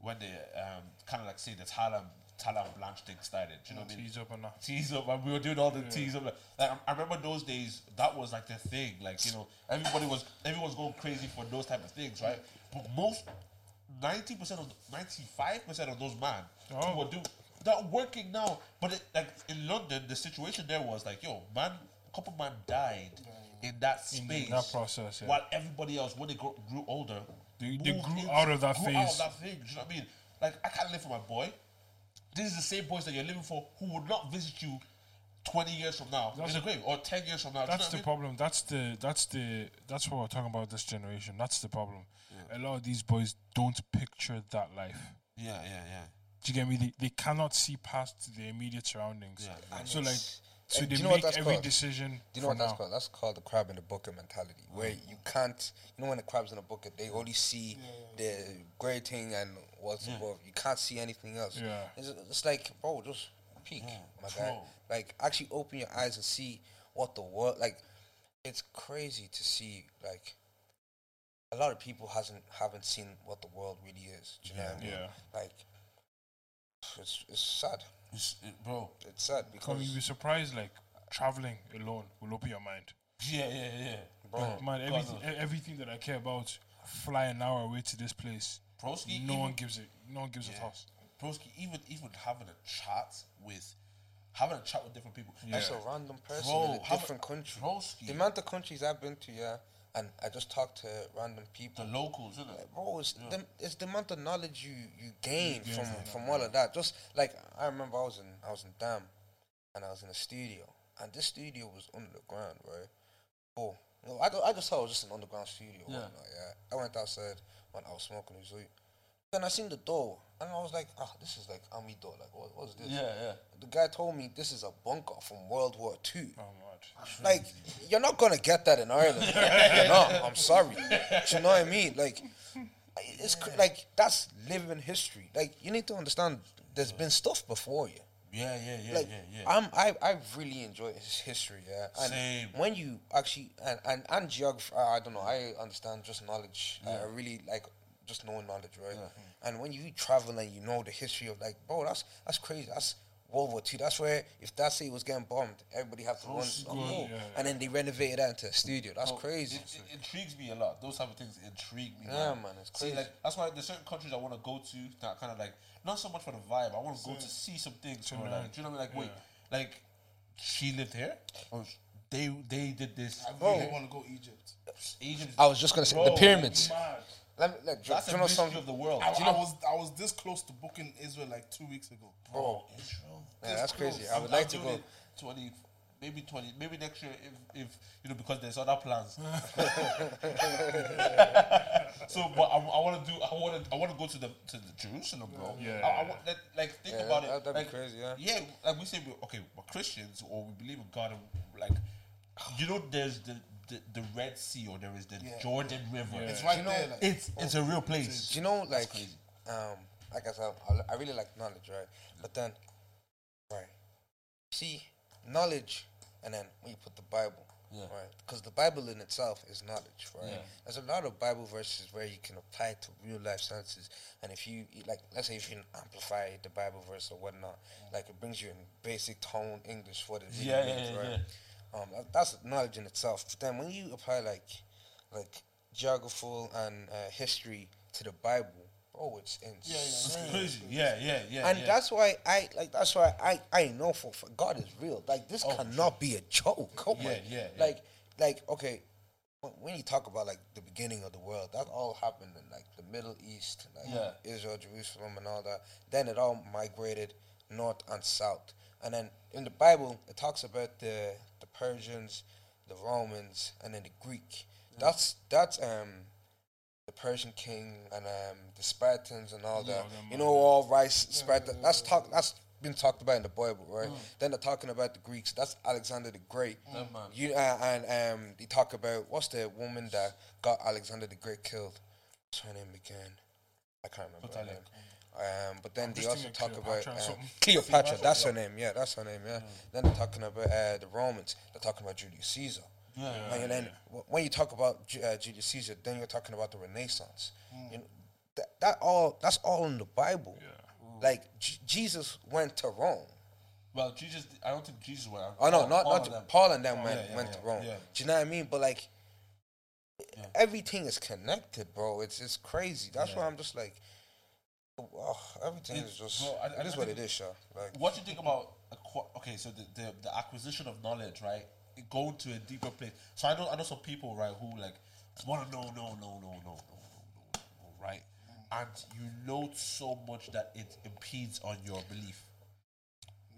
when the um, kind of like say the Tyler, Tyler and Blanche thing started. Do you know what I mean? Tease up and that. tease up, and we were doing all the tease up. Like I, I remember those days, that was like the thing. Like you know, everybody was everyone's going crazy for those type of things, right? But most ninety percent of ninety five percent of those man Oh. who were do they're working now. But it, like in London, the situation there was like, yo, man, a couple man died in that space, In space. that process, yeah. While everybody else, when they grew, grew older, They- they moved grew out of that grew Out phase. of that thing. You know what I mean? Like I can't live for my boy. This is the same boys that you're living for who would not visit you 20 years from now That's in the grave or 10 years from now. Do you That's know the I mean? problem. That's the that's the that's what we're talking about this generation. That's the problem. A lot of these boys don't picture that life. Yeah, yeah, yeah. Do you get me? They, they cannot see past the immediate surroundings. Yeah, And So like So And they you know make that's every called? decision. Do you know what that's now. called? That's called the crab in the bucket mentality, where you can't. You know when the crab's in a bucket, they only see the great thing and what's above. You can't see anything else. Yeah. It's, it's like, bro, just peek, mm, my guy. Like, actually open your eyes and see what the world. Like, it's crazy to see. Like, a lot of people hasn't haven't seen what the world really is. Do you know what I mean? Yeah. Like, it's it's sad. It's- it- bro. It's sad because you'd be surprised. Like traveling alone will open your mind. Yeah, yeah, yeah. Bro. Man, everything, everything that I care about, fly an hour away to this place. Broski, no one gives it. No one gives a toss. Broski, even even having a chat with having a chat with different people. That's a random person Bro, in a different mu- country. Broski. The amount of countries I've been to, yeah, and I just talk to random people. The locals, isn't it? Bro, it's, the, it's the amount of knowledge you, you gain gain from, from from all of that. Just like I remember, I was in I was in Dam, and I was in a studio, and this studio was under the ground, right? Oh, you know, I, I just thought it was just an underground studio. Yeah. Yeah. yeah. I went outside when I was smoking a joint. Then I seen the door, and I was like, "Ah, this is like Amido. Like, what, what's this?" Yeah, yeah. The guy told me this is a bunker from World War Two. Oh. Like, you're not gonna get that in Ireland. no, I'm sorry. Do you know what I mean? Like, it's cr- like that's living history. Like, you need to understand. There's been stuff before you. Yeah, yeah, yeah, Like, yeah, yeah. I'm I I really enjoy his history. Yeah, and Same. when you actually and and, and geography, I, I don't know. I understand just knowledge. I really like just knowing knowledge, right? And when you travel and you know the history of like, bro, that's that's crazy. That's World War Two. That's where if that city was getting bombed, everybody have to run. Those- oh, yeah, yeah. And then they renovated that into a studio. That's Bro, crazy. It, it intrigues me a lot. Those type of things intrigue me. Yeah, man, it's See, crazy. like that's why there's certain countries I want to go to that kind of like not so much for the vibe. I want to go to see some things. Bro, like, do you know what I mean? Like, wait, like she lived here, or sh- they they did this. I really want to go Egypt. Egypt. I was just gonna say the Bro, pyramids. Mad. Let me, like, That's do a you know mystery something? of the world. Ah, I, I was I was this close to booking Israel like two weeks ago. Bro, oh, Israel. Yeah, that's crazy. I I'm- would like I'm to go. it Twenty, maybe twenty, maybe next year if, if you know because there's other plans. so, but I, I want to do. I want to. I want to go to the to the Jerusalem, bro. Yeah. I, I want that. Like think Yeah, about that- it. that'd be like, crazy, yeah. Yeah. Like we say, we, okay, we're Christians or we believe in God. And like, you know, there's the the, the Red Sea or there is the Jordan River. It's right You know, there. Like, It's it's a real place. Do you know, like, crazy. um, like I said, I, I really like knowledge, right? But then, right, see, knowledge, and then when you put the Bible, Yeah. right? Because the Bible in itself is knowledge, right? Yeah. There's a lot of Bible verses where you can apply to real life senses, and if you like, let's say if you amplify the Bible verse or whatnot, like it brings you in basic tone English what it really Yeah, yeah, means, yeah, right? Um, that's knowledge in itself. But then when you apply like like geography and uh, history to the Bible, oh, it's insane. It's crazy. Yeah, yeah, yeah. And yeah. that's why I like. That's why I I know for, for God is real. Like this Oh, cannot be a joke. Come Yeah, on. yeah, yeah. Like like okay, when, when you talk about like the beginning of the world, that all happened in like the Middle East, like Yeah. Israel, Jerusalem, and all that. Then it all migrated north and south. And then in the Bible, it talks about the the Persians, the Romans, and then the Greek. That's that's um the Persian king and um the Spartans and all that. them You know, all rice Spartan. That's talk. That's been talked about in the Bible, right? Mm. Then they're talking about the Greeks. That's Alexander the Great. That man. You uh, and um they talk about what's the woman that got Alexander the Great killed? What's her name again? I can't remember her name. Um, but then they also talk about Cleopatra or uh. Cleopatra. That's her name. Yeah, that's her name. Yeah. Then they're talking about uh, the Romans. They're talking about Julius Caesar. Yeah, and then w- when you talk about uh, Julius Caesar, then you're talking about the Renaissance. You know, that, that all that's all in the Bible. Yeah. Like J- Jesus went to Rome. Well, Jesus. I don't think Jesus went. Oh no, Paul- not Paul not and them. Paul and them Oh, went yeah, yeah, went yeah, to Rome. yeah. Do you know what I mean? But like everything is connected, bro. It's it's crazy. That's why I'm just like, oh, everything It's- is just bro, I- it I is what it is, sure. Like What do you think about acqu- okay? So the, the the acquisition of knowledge, right? Going to a deeper place. So I know I know some people, right, who like want to know, no, no, no, no, no, no, no, right? And you know so much that it impedes on your belief.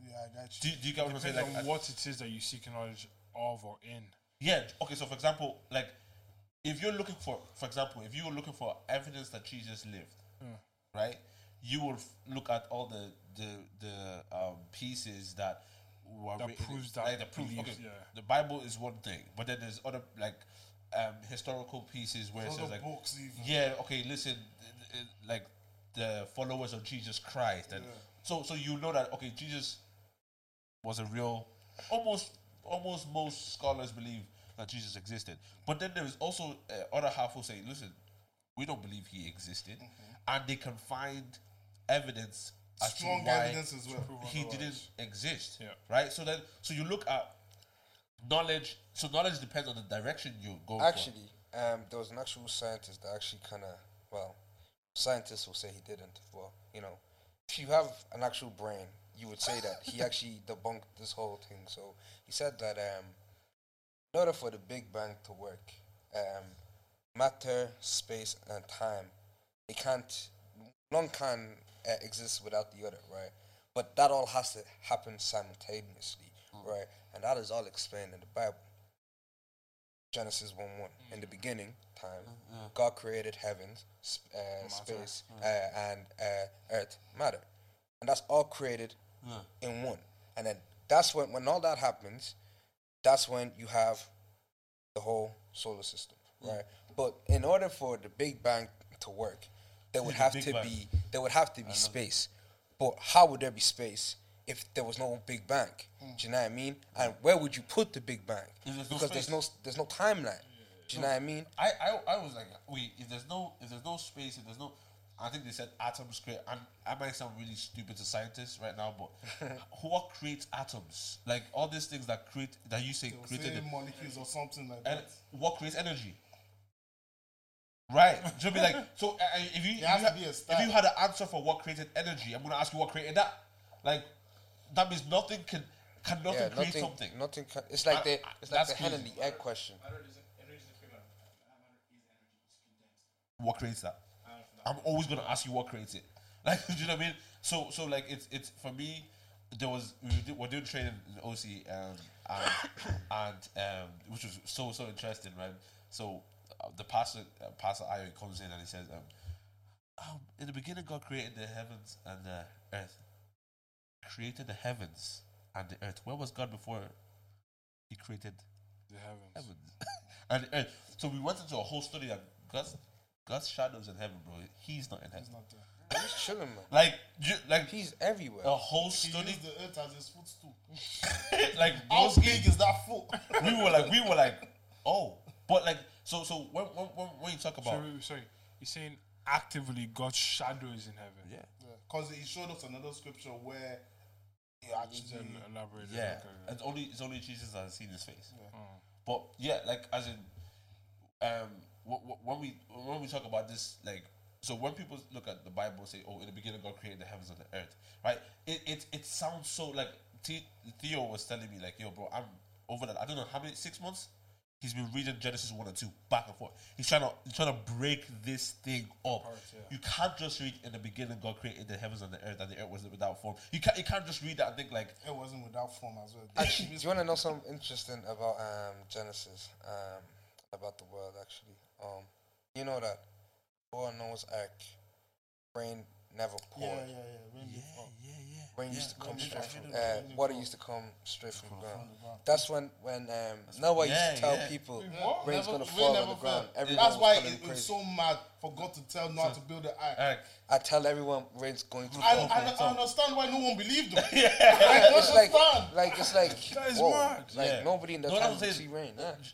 yeah, I got Do, you. you- do you get what I'm saying? Like, what it is that you seek knowledge of or in. Yeah. Okay. So, for example, like, if you're looking for, for example, if you were looking for evidence that Jesus lived, mm. Right, you will f- look at all the the the um, pieces that were That written. proves that like the proof. okay, yeah. the Bible is one thing, but then there's other like um, historical pieces where it says like, books even. yeah, okay, listen, like the followers of Jesus Christ, and so so you know that okay, Jesus was a real, almost almost most scholars believe that Jesus existed, but then there is also uh, other half who say, listen, we don't believe he existed, and they can find evidence as Strong to why evidence as well. he didn't exist. Yeah. Right. So then, so you look at knowledge. So knowledge depends on the direction you go. Actually, um, there was an actual scientist that actually kind of, well, scientists will say he didn't. Well, you know, if you have an actual brain, you would say that he actually debunked this whole thing. So he said that um, in order for the Big Bang to work, um, matter, space, and time, it can't, none can uh, exist without the other, right? But that all has to happen simultaneously, right? And that is all explained in the Bible. Genesis 1 1. In the beginning, time, God created heavens, sp- uh, space, uh, and uh, earth, matter. And that's all created in one. And then that's when, when all that happens, that's when you have the whole solar system, right? But in order for the Big Bang to work, there would have Big to Bang. be there would have to be space. But how would there be space if there was no Big Bang? Hmm. Do you know what I mean? And where would you put the Big Bang? If there's no because there's no there's no timeline. Do you know what I mean? I, I I was like, wait, if there's no if there's no space, if there's no, I think they said atoms create. And I might sound really stupid to scientists right now, but what creates atoms? Like all these things that create that you say They'll created, say molecules or something like and that. what creates energy? Right. So be like, so uh, uh, if you if you, ha- be if you had an answer for what created energy, I'm gonna ask you what created that. Like that means nothing can can nothing Yeah, create nothing. something. Nothing. Can, it's like I- the I- it's like the hen and the egg question. what creates that? I'm always gonna ask you what creates it. Like, do you know what I mean? So, so like it's it's for me. There was we were, do, we're doing training in OC um, and and um, which was so so interesting, right? So uh, the pastor uh, Pastor Ayo comes in and he says, um, um, "In the beginning, God created the heavens and the earth. Created the heavens and the earth. Where was God before He created The heavens. heavens and the earth. So we went into a whole study that God's God's shadows in heaven, bro. He's not in heaven. It's not there. He's chilling, man. Like, ju- like He's everywhere. a whole study, used the earth as his footstool. like How those big is that foot? we were like, we were like, oh, but like, so, so when when when, when you talk about, Sorry, sorry. You're saying actively God's shadow is in heaven. yeah, Because he showed us another scripture where he actually. Then elaborate. yeah, Okay. it's only it's only Jesus that has seen his face. But yeah, like as in, um, wh- wh- when we when we talk about this, like, so when people look at the Bible, and say, "Oh, in the beginning, God created the heavens and the earth," right? It it it sounds so like T- Theo was telling me, like, "Yo, bro, I'm over that. I don't know how many six months." He's been reading Genesis one and two back and forth. He's trying to he's trying to break this thing up. You can't just read in the beginning God created the heavens and the earth and the earth was without form. You can't you can't just read that and think like It wasn't without form as well. Actually, do you want to know something interesting about um, Genesis? Um, about the world, actually. Um, you know that before Noah's Ark, rain never yeah, poured. yeah, yeah. Rain before. yeah, yeah. Rain used to come straight from Rain uh, water used to come straight from the ground. From the ground. That's when when um, Noah used Yeah, to tell yeah. people What? rain's Never- gonna fall on the ground. That's why calling it, was so mad. Forgot to tell Noah to build the ark. I tell everyone rain's going to And, fall. and I understand why no one believed him. Yeah, I it's like, understand. like it's like, That is whoa, mad. like Yeah. nobody in the No, time I'm would see rain.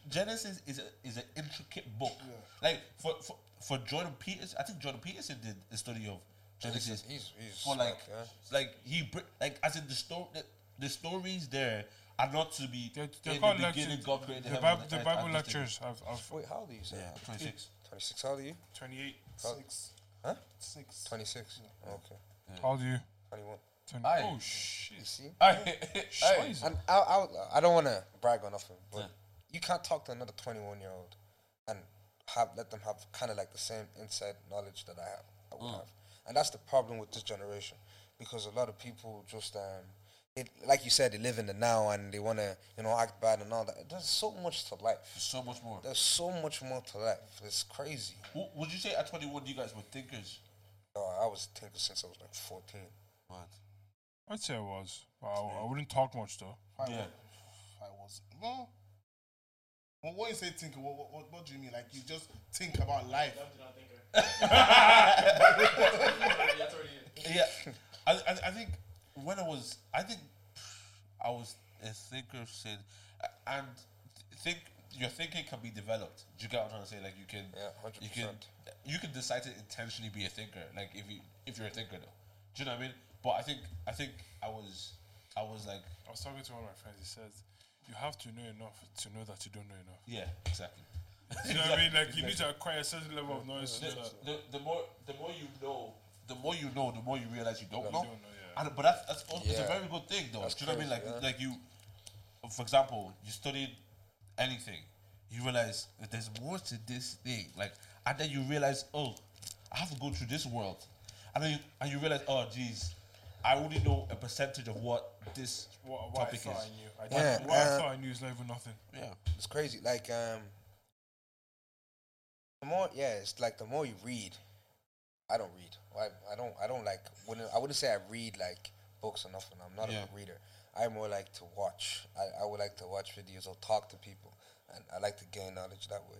Genesis is a is an intricate book. Like for, for for Jordan Peters, I think Jordan Peterson did a study of Genesis. He's- he's for like smart, like he br- like as in the story the, the stories there are not to be They're, they're in the beginning lectures. God created The, heaven Bible, and the Bible and this thing. lectures. I've, I've Wait, how old are you? Say? Yeah, twenty six. 26. How old are you? 28. Six. Huh? Six. 26. Okay. How old are you? 21. 20. Aye. Oh, shit. You see? Scheiße. And I, I, I don't want to brag on nothing, but you can't talk to another 21 year old and have let them have kind of like the same inside knowledge that I have. I would mm. have. And that's the problem with this generation because a lot of people just, um, it, like you said, they live in the now and they want to, you know, act bad and all that. There's so much to life. So much more. There's so much more to life. It's crazy. W- Would you say at twenty one you guys were thinkers? Oh, I was thinking since I was like 14. Mad. I'd say I was. Well, I, I wouldn't talk much though. If I, Yeah. was, if I was, well, well, when you say think, what, what, what, what do you mean? Like you just think about life? Yeah, I, I, I think when I was, I think I was a thinker since, and think your thinking can be developed. Do you get what I'm trying to say? Like you can, Yeah, you can, 100%. you can decide to intentionally be a thinker. Like if you, if you're a thinker, though, do you know what I mean? But I think, I think I was, I was like, I was talking to one of my friends. He says, "You have to know enough to know that you don't know enough." yeah, exactly. You know what I mean? Like you need to acquire a certain level of knowledge the, the, the more the more you know, the more you know, the more you realize you don't know. don't know, yeah. And, but that's, that's al- it's a very good thing, though. That's Do you know what I mean? Like yeah. like you, for example, you studied anything, you realize that there's more to this thing. Like, and then you realize, oh, I have to go through this world, and then you, and you realize, oh, geez, I only know a percentage of what this What, what I topic thought is. I knew. I Yeah, didn't- what I uh, thought I knew is not even nothing. Yeah, It's crazy. Like um, the more yeah, it's like the more you read. I don't read. I, I don't. I don't like. Wouldn't I wouldn't say I read like books or nothing. I'm not Yeah. a reader. I more like to watch. I, I would like to watch videos or talk to people, and I like to gain knowledge that way.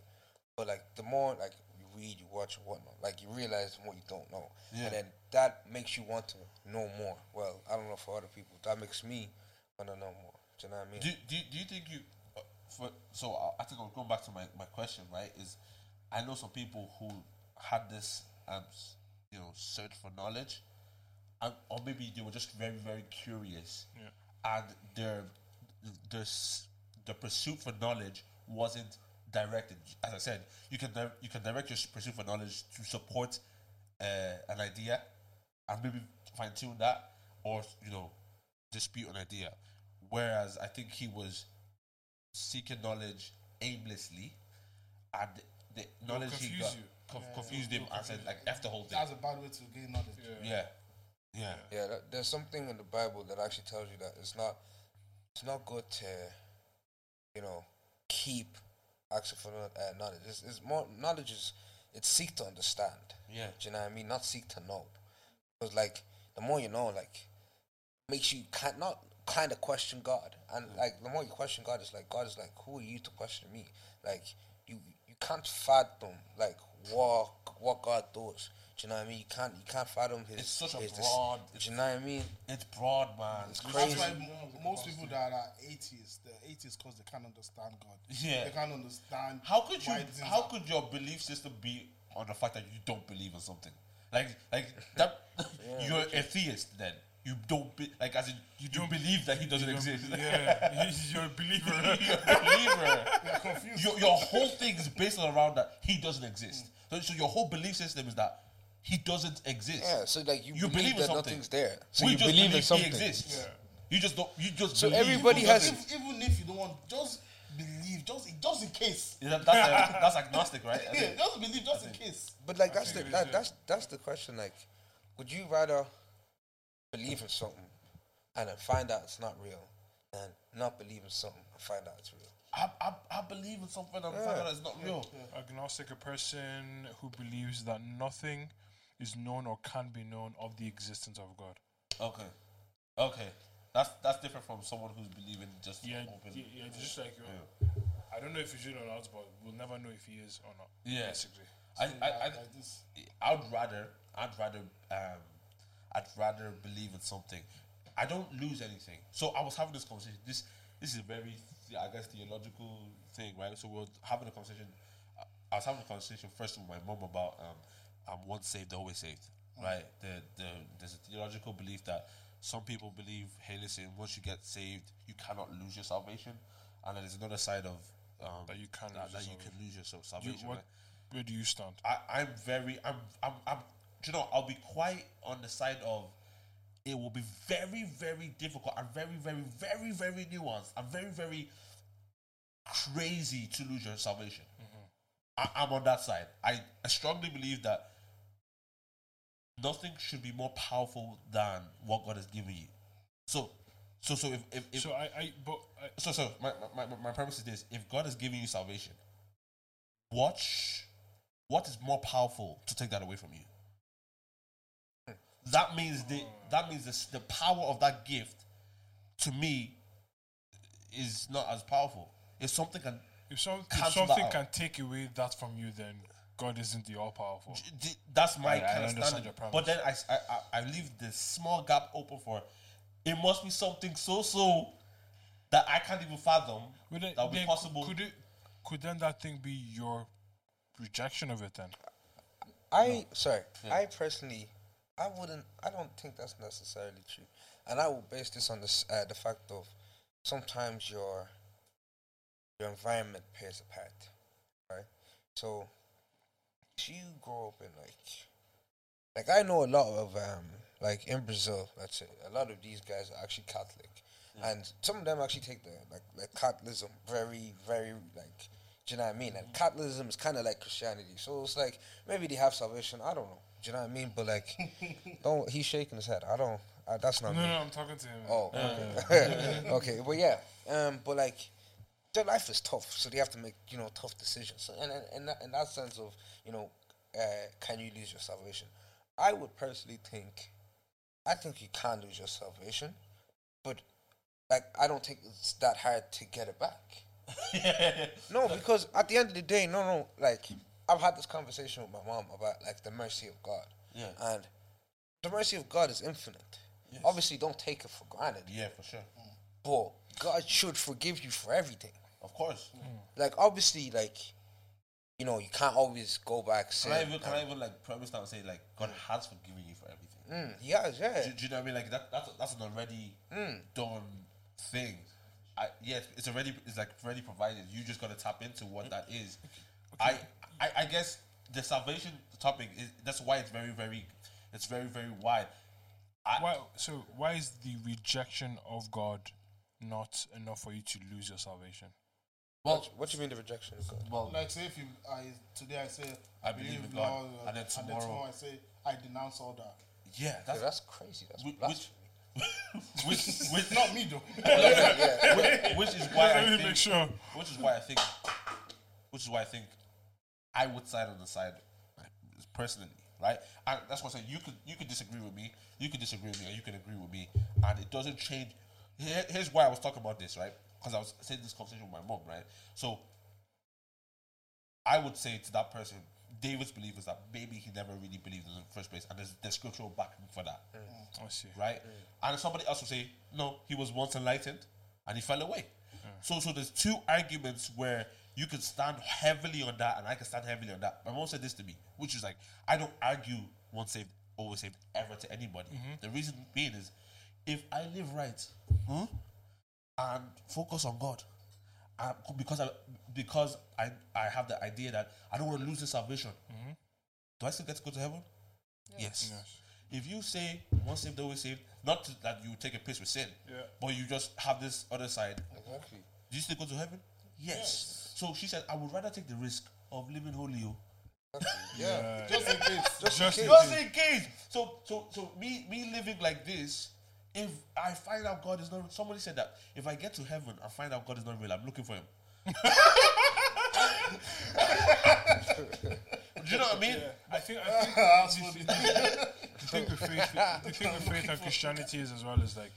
But like the more like you read, you watch, whatnot, like you realize what you don't know, Yeah. and then that makes you want to know more. Well, I don't know for other people. That makes me want to know more. Do you know what I mean? Do, do, do you think you, uh, for, so I- I think I'm going back to my, my question, right? Is I know some people who had this, um, you know, search for knowledge, and, or maybe they were just very, very curious, and their, their, the pursuit for knowledge wasn't directed. As I said, you can di- you can direct your pursuit for knowledge to support uh, an idea, and maybe fine tune that, or you know, dispute an idea. Whereas I think he was seeking knowledge aimlessly, and the knowledge he confuse got you. conf- confused him and said like "f the whole thing." That's a bad way to gain knowledge. Yeah, yeah, Yeah, that, there's something in the Bible that actually tells you that it's not it's not good to you know keep asking for kno- uh, knowledge. It's, it's more knowledge is it's seek to understand. Yeah. do you know what I mean? Not seek to know, because like the more you know, like makes you kind not kind of question God, and like the more you question God, it's like God is like, who are you to question me? Like you you can't fathom like what what God does. Do you know what I mean? You can't you can't fathom his. It's such a his dis- broad- Do you know what I mean? it's broad, man. It's That's why most people that are atheists, they're atheists because they can't understand God. Yeah. They can't understand. How could you? How are- could your belief system be on the fact that you don't believe in something? Like, like that. you're a theist then. You don't be like as in you don't believe that he doesn't exist. Yeah, you're a believer. you're a believer. They're confused. your, your whole thing is based around that he doesn't exist. So, so your whole belief system is that he doesn't exist. Yeah, so like you, You believe, believe that something. nothing's there. So we you just believe, believe something. he exists. Yeah. You just don't. You just. So everybody has- If, even if you don't want, just believe, just just in case. Yeah, that- that's, uh, that's agnostic, right? Yeah, just believe, just in case. But like that's the think it is, that, that's that's the question. Like, would you rather believe in something and then find out it's not real, and not believe in something and find out it's real? I, I, I believe in something and find out it's not real. Agnostic, a person who believes that nothing is known or can be known of the existence of God. Okay, okay, that's that's different from someone who's believing just Yeah, open. yeah, yeah just like I don't know if he's real or not, but we'll never know if he is or not. Yeah. basically. I, I, I, Like this. I'd rather, I'd rather, um, I'd rather believe in something. I don't lose anything. So I was having this conversation. This, this is a very, I guess, theological thing, right? So we we're having a conversation. I was having a conversation first with my mom about um, I'm once saved, always saved, right? The, the, there's a theological belief that some people believe, hey, listen, once you get saved, you cannot lose your salvation, and then there's another side of um, That you can that, lose your that you can salvation. lose your sal- You, what, right? where do you stand? I, I'm very, I'm, I'm, I'm, you know, I'll be quite on the side of it will be very, very difficult and very, very, very, very nuanced and very, very crazy to lose your salvation. Mm-hmm. I, I'm on that side. I, I strongly believe that nothing should be more powerful than what God has given you. So, so, so if, if, if So I, I but I, so so my, my, my, my premise is this if god is giving you salvation watch what is more powerful to take that away from you that means the that means this, the power of that gift to me is not as powerful. If something can, If, some, if something can take away that from you, then God isn't the all powerful. d- that's my I- I kind of understand standard. your premise. But then I leave the small gap open for it must be something so so that I can't even fathom Would it, that would be possible. Could it? Could then that thing be your rejection of it? Then I sorry. I personally, I wouldn't. I don't think that's necessarily true, and I will base this on this uh, the fact of sometimes your your environment plays a part, right? So, if you grow up in like, like I know a lot of um, like in Brazil, let's say a lot of these guys are actually Catholic, and some of them actually take the like like Catholicism very very like. Do you know what I mean? And Catholicism is kind of like Christianity, so it's like maybe they have salvation. I don't know. Do you know what I mean? But like, don't. He's shaking his head. I don't. Uh, that's not no, me. no, I'm talking to him. Oh, okay. okay, but yeah, um, but like their life is tough, so they have to make you know tough decisions. So, and and in that, in that sense of you know, uh, can you lose your salvation? I would personally think, I think you can lose your salvation, but like I don't think it's that hard to get it back. no, because at the end of the day, no, no, like I've had this conversation with my mom about like the mercy of God, Yeah. and the mercy of God is infinite. Obviously, don't take it for granted. yeah, for sure. But God should forgive you for everything. Of course. Like obviously, like you know, you can't always go back. Can I even can I even like premise that and say like God has forgiven you for everything? mm, he has, yeah. Do, do you know what I mean? Like that that's that's an already Mm. done thing. I yes, it's already it's like already provided. You just gotta tap into what that is. I, I I guess the salvation topic is that's why it's very very it's very very wide. I, Why? So why is the rejection of God not enough for you to lose your salvation? well, what, what do you mean the rejection of God? well, Like say if you I today I say I believe in God, uh, and then tomorrow- I say I denounce all that. yeah, Yeah, that's that's crazy. That's which, blasphemy. which, which, Not me though. which, which is why I me think, make sure. which is why I think, which is why I think, I would side on the side, personally, right? And that's what I say. You could you could disagree with me, you could disagree with me, or you can agree with me, and it doesn't change. Here, here's why I was talking about this, right? Because I was saying this conversation with my mom, right? So I would say to that person, David's belief is that maybe he never really believed in the first place, and there's, there's scriptural backing for that mm. I see. right? Mm. And somebody else will say, no, he was once enlightened and he fell away. Mm. So, so there's two arguments where you can stand heavily on that, and I can stand heavily on that. My mom said this to me, which is like, I don't argue once saved, always saved ever to anybody. The reason being is, if I live right hmm, and focus on God, uh, because I because I I have the idea that I don't want to lose the salvation. Do I still get to go to heaven? Yes. If you say once saved, always saved, not to, that you take a piss with sin, Yeah. but you just have this other side, Exactly. do you still go to heaven? Yes. So she said, I would rather take the risk of living holy. oh. Yeah. Just in case. Just, Just in in case. Just in case. So, so, so me, me living like this. If I find out God is not, somebody said that if I get to heaven and find out God is not real, I'm looking for him. Do you know what I mean? I think I think the, the, the thing with faith, the thing with faith and Christianity is as well is like,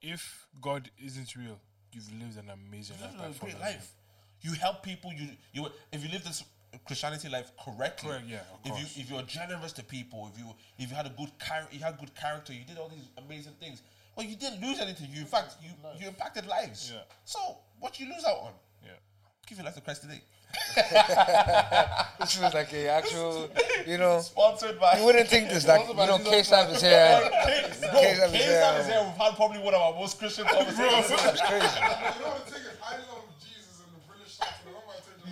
if God isn't real, you've lived an amazing life. Living by a great life. You help people. You you if you live this Christianity life correctly. Correct, yeah, of if course. you if you're generous to people, if you if you had a good character, you had good character, you did all these amazing things. Well, you didn't lose anything. You in fact you you impacted lives. Yeah. So what you lose out on? Yeah. Give your life to Christ today. This was like a actual, you know. Sponsored by. You wouldn't think this, like, you know, K-Stab is here. Bro, K-Stab is K-Stab here. is here. We've had probably one of our most Christian conversations. That's crazy. You know the thing is, I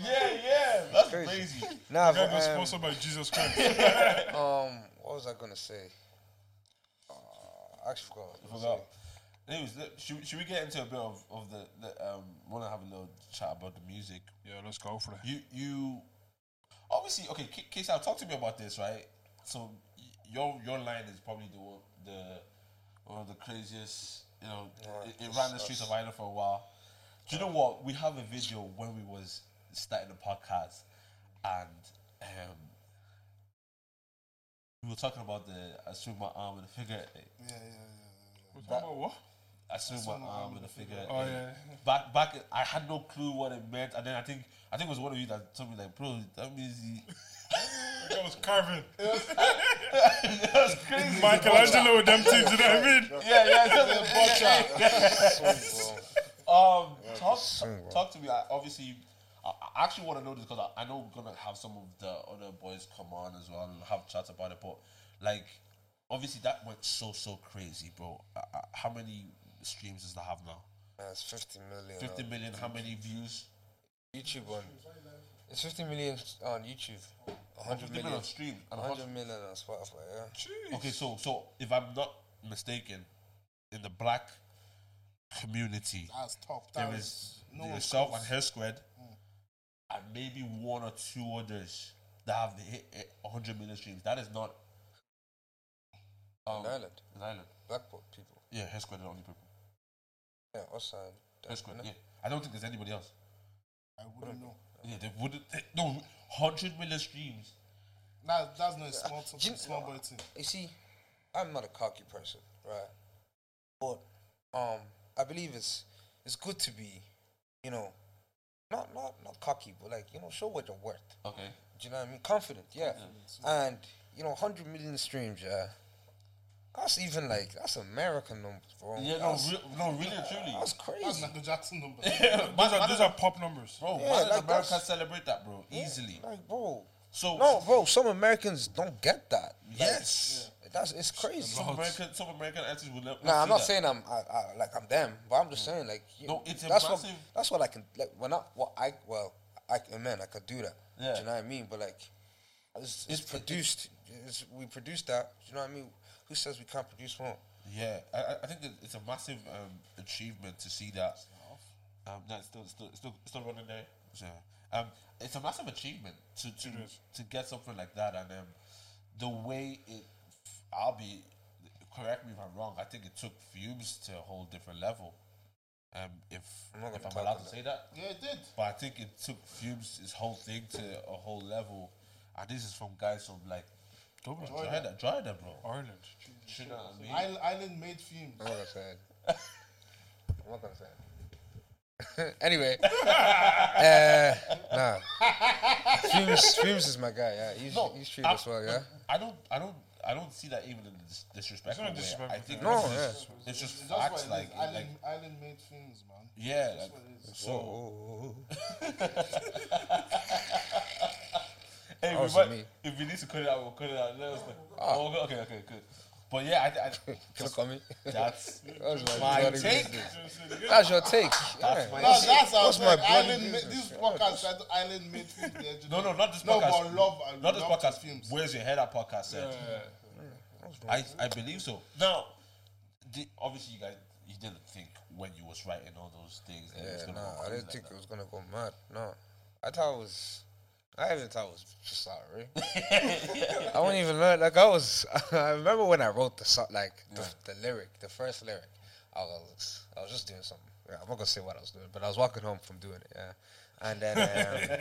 yeah, yeah, that's Crazy. crazy. Nah, God was but, um, sponsored by Jesus Christ. um, what was I gonna say? Uh, I actually forgot. I Forgot. Anyways, let- should, should we get into a bit of, of the, the um want to have a little chat about the music? yeah, let's go for it. You you obviously okay. K- Case out. Talk to me about this, right? So y- your your line is probably the one- the one of the craziest. You know, it, it ran the streets of Ireland for a while. Do you know what? We have a video when we was starting the podcast, and um, we were talking about the I swing my arm and the figure. eight. Yeah, yeah, yeah. We're talking about what? I swing my arm and the figure. Oh eight. yeah. Back back, I had no clue what it meant, and then I think I think it was one of you that told me like, bro, that means he. That was carving. that was crazy. Michelangelo with them things, you know what I mean? Yeah, yeah, it's just- Um, talk, Swing, bro. talk to me. I, obviously, I, I actually want to know this because I, I know we're gonna have some of the other boys come on as well and have chats about it. But like, obviously, that went so so crazy, bro. Uh, uh, how many streams does that have now? That's 50 million. Fifty on million. How many views? YouTube one. It's 50 million on YouTube. 100 50 million. million streams. And 100 million on Spotify, yeah. Okay, so so if I'm not mistaken, in the black community, That's top. there That is is no one yourself close. and Hare Squad, and maybe one or two others that have hit eh, 100 million streams. That is not. Um, In Ireland. in Ireland. Blackpool people. Yeah, Hare Squad are the only people. Yeah, us and. Hare Squad, yeah. I don't think there's anybody else. I wouldn't know. Yeah, they wouldn't. They, no, 100 million streams. That, that's not a small, Do you- small boy thing. You see, I'm not a cocky person, right? But um, I believe it's it's good to be, you know, not not not cocky, but like you know, show what you're worth. Okay. Do you know what I mean? Confident, yeah. And you know, hundred million streams, yeah. That's even like that's American numbers, bro. Yeah, no, that's, re- no, really and truly. that's That's crazy. Michael Jackson number. Those are, those are pop numbers. Bro, Yeah, why does like America that's- celebrate that, bro? Easily. Like, bro. So No, bro. Some Americans don't get that. Like, Yes. That's it's crazy. Some American, some American artists will never. Nah, I'm not that. saying I'm I, I, like I'm them, but I'm just saying like you No, it's a that's what massive- that's what I can like. Well, not what I well, I man, I could do that. Yeah. Do you know what I mean? But like, it's, it's, It's- produced. It's, we produce that. Do you know what I mean? Who says we can't produce more? Yeah, I, I- I think it's a massive um, achievement to see that. Um, no, it's still, it's still, it's still, it's still running there. So, um, it's a massive achievement to to, to get something like that, and um, the way it. I'll be correct me if I'm wrong. I think it took Fumez to a whole different level. Um, if I'm if I'm allowed to that. say that, Yeah, it did. but I think it took Fumez his whole thing to a whole level, and this is from guys from like Dublin. Drogheda, Drogheda, bro. Ireland. You know what I mean? Island, Island made Fumez. I'm not gonna say it. I'm not gonna say it. anyway, uh, nah. Fumez, Fumez is my guy. Yeah, he's No, he's treated I- us well. Yeah. I don't, I don't, I don't see that even in a dis- disrespectful way. It's not disrespectful I think. No, it's, yeah. just, it's just That's facts. what it Like, is. Island, like, Island made things, man. yeah. That's Like, what it is. so, hey, we Also might, me. if you need to cut it out, we'll cut it out. Let us know. Ah. Oh, okay, okay, okay, good. But yeah, I, I, Look at me. that's That's my take. That's your take. yeah. my No, that's what's my Island business? this podcast said Island made Fumez. No, no, not this No, podcast. but love, I not this podcast. Fumez. Where's your head? That podcast said. I, I believe so. Now, the, obviously, you guys, you didn't think when you was writing all those things. that it was Yeah, gonna no, go I didn't like think that. it was gonna go mad. No, I thought it was. I even thought it was just sorry. I wouldn't even learn. Like I was. I remember when I wrote the song, like the, the lyric, the first lyric. I was, I was just doing something. Yeah, I'm not gonna say what I was doing, but I was walking home from doing it. Yeah, and then, um,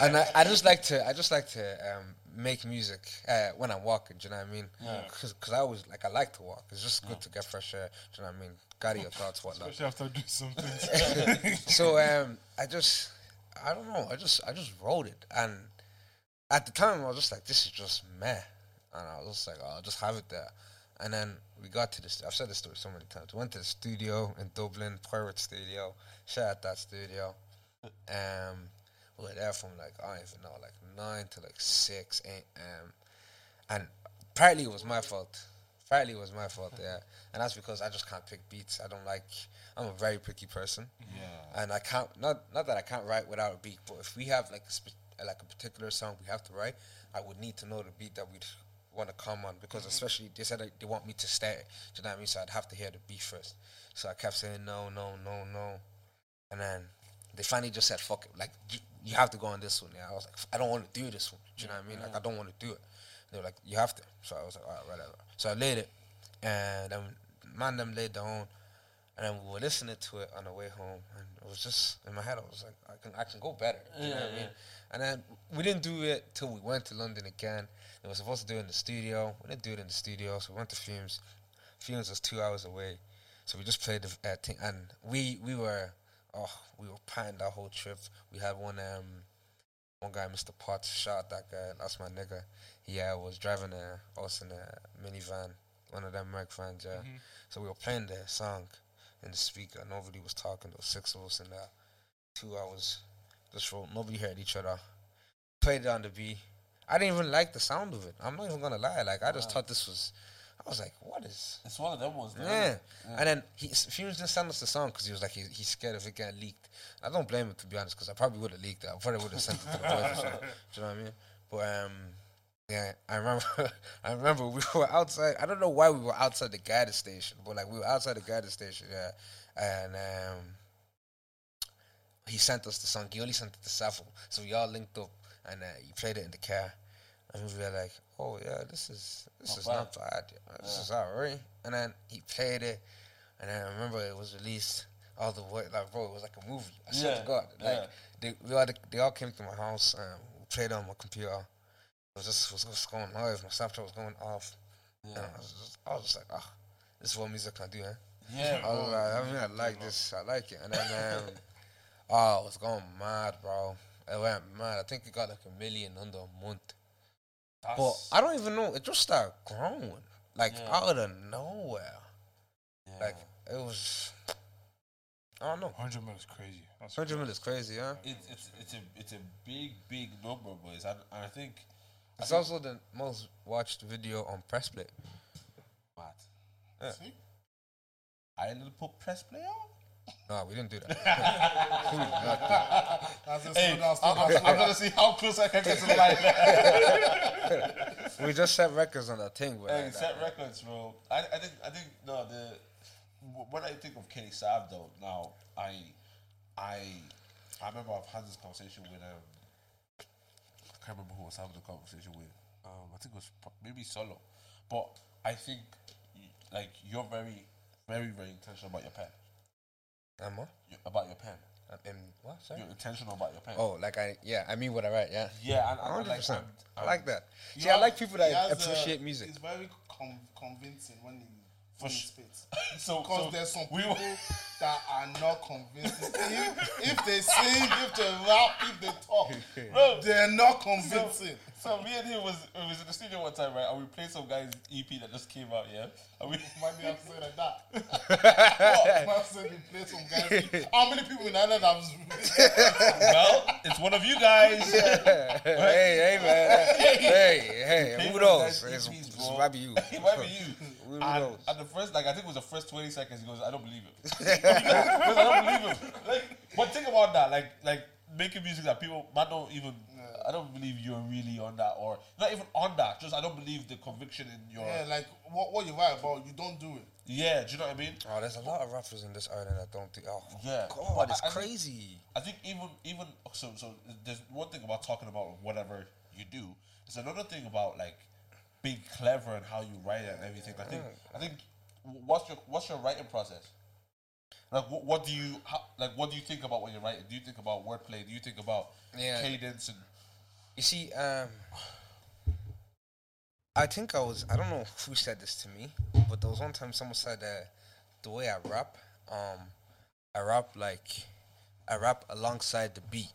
and I, I just like to, I just like to um, make music uh, when I'm walking. Do you know what I mean? Because I always like I like to walk. It's just good to get fresh air. Do you know what I mean? Gather your thoughts, whatnot Especially after doing something. so um, I just, I don't know. I just, I just wrote it, and at the time I was just like, this is just meh, and I was just like, oh, I'll just have it there. And then we got to this. I've said this story so many times. We went to the studio in Dublin, Pirate Studio. Shout out that studio. Um, we were there from like I don't even know, like nine to like six a.m. And partly it was my fault. Partly it was my fault, yeah. And that's because I just can't pick beats. I don't like. I'm a very picky person. Yeah. And I can't. Not not that I can't write without a beat, but if we have like a like a particular song we have to write, I would need to know the beat that we'd want to come on because mm-hmm. especially they said they want me to start. it. Do you know what I mean? So I'd have to hear the beat first. So I kept saying no, no, no, no, and then they finally just said fuck it. Like you, you have to go on this one. Yeah, I was like I don't want to do this one. Do you know what I mean? Like I don't want to do it. They were like you have to. So I was like all right, whatever. So I laid it, and then man them laid down. And then we were listening to it on the way home, and it was just in my head. I was like, I can, I can go better. You know what I mean? And then we didn't do it till we went to London again. They were supposed to do it in the studio. We didn't do it in the studio, so we went to Fumez. Fumez was two hours away, so we just played the uh, thing. And we we were oh, we were planning that whole trip. We had one um one guy, Mr. Potts, shout out that guy. That's my nigga. He uh, was driving a us in a minivan, one of them Merc vans. Yeah. So we were playing the song in the speaker. Nobody was talking. There was six of us in there. Two hours. Just rolled. Nobody heard each other. Played it on the B. I didn't even like the sound of it. I'm not even gonna lie. Like I just thought this was. I was like, what is? It's one of them ones. though, Yeah. And then he Fumez didn't send us the song because he was like he, he's scared if it get leaked. I don't blame him to be honest because I probably would have leaked it. I probably would have sent it to the boys or something. Do you know what I mean? But um, yeah, I remember I remember we were outside. I don't know why we were outside the gas station, but like we were outside the gas station, yeah. And um, he sent us the song. He only sent it to Safo, so we all linked up and uh, he played it in the car. And we were like, "Oh yeah, this is this Not is bad. not bad. yeah. This is alright." And then he played it, and I remember it was released all the way. Like, bro, it was like a movie. I swear Yeah, to God, like they we all, they all came to my house and we played on my computer. Was just was just going live. My Snapchat was going off, and I was just, I was just like, "Ah, this is what music can do, huh?" Yeah, I was bro. like, I mean, I like this. I like it. And then, um, oh, it was going mad, bro. It went mad. I think it got like a million under a month. But I don't even know. It just started growing, like Yeah. out of nowhere. yeah. Like it was. I don't know. 100 mil is crazy. That's Hundred mil is crazy, huh? it's it's it's a it's a big big number, boys, and, and I think It's also the most watched video on press play. Matt, Yeah. See? I didn't put press play on. No, we didn't do that. We did not do that. That's it. Hey, Slow down, slow I'm, down, I'm, slow I'm down. gonna see how close I can get to the line. we just set records on that thing. But hey, like set that. records, bro. I, I think I think no the when I think of Kenny Saab though now I I I remember I've had this conversation with um I can't remember who I was having the conversation with. Um, I think it was maybe solo, but I think like you're very very very intentional about your pen. Um, what? You- About your pen. Um, in what? Sorry. You're intentional about your pen. Oh, like I yeah, I mean what I write. Yeah. yeah, and, and, hundred like, percent. I'm- I like that. You See, I like people that appreciate music. It's very com- convincing when he For when he sh- spits. So, Because so there's some people that are not convincing. if, if they sing, if they rap, if they talk, Bro, they're not so, convincing. so me and him was it was in the studio one time, right? And we played some guy's EP that just came out, yeah. And we might be have to say like that? what? Man said he played some guys. How many people in Ireland have? well, it's one of you guys. hey, hey, man. hey, hey, Pay who knows? EPs, might be you. it might be you. Who And, knows? and the first, like I think it was the first twenty seconds. He goes, "I don't believe it." I don't believe him. Like, but think about that. Like, like making music that people, man, don't even. I don't believe you're really on that, or not even on that. Just I don't believe the conviction in your. yeah, like what, what you write about, you don't do it. Yeah, do you know what I mean? Oh, there's a lot of rappers in this island that don't do. Oh, Yeah. God, But it's I- I think- crazy. I think even even so so there's one thing about talking about whatever you do. There's another thing about like being clever and how you write it and everything. I think I think what's your what's your writing process? Like what, what do you how, like what do you think about when you're writing? Do you think about wordplay? Do you think about Yeah. cadence and You see, um, I think I was. I don't know who said this to me, but there was one time someone said that the way I rap, um, I rap like I rap alongside the beat.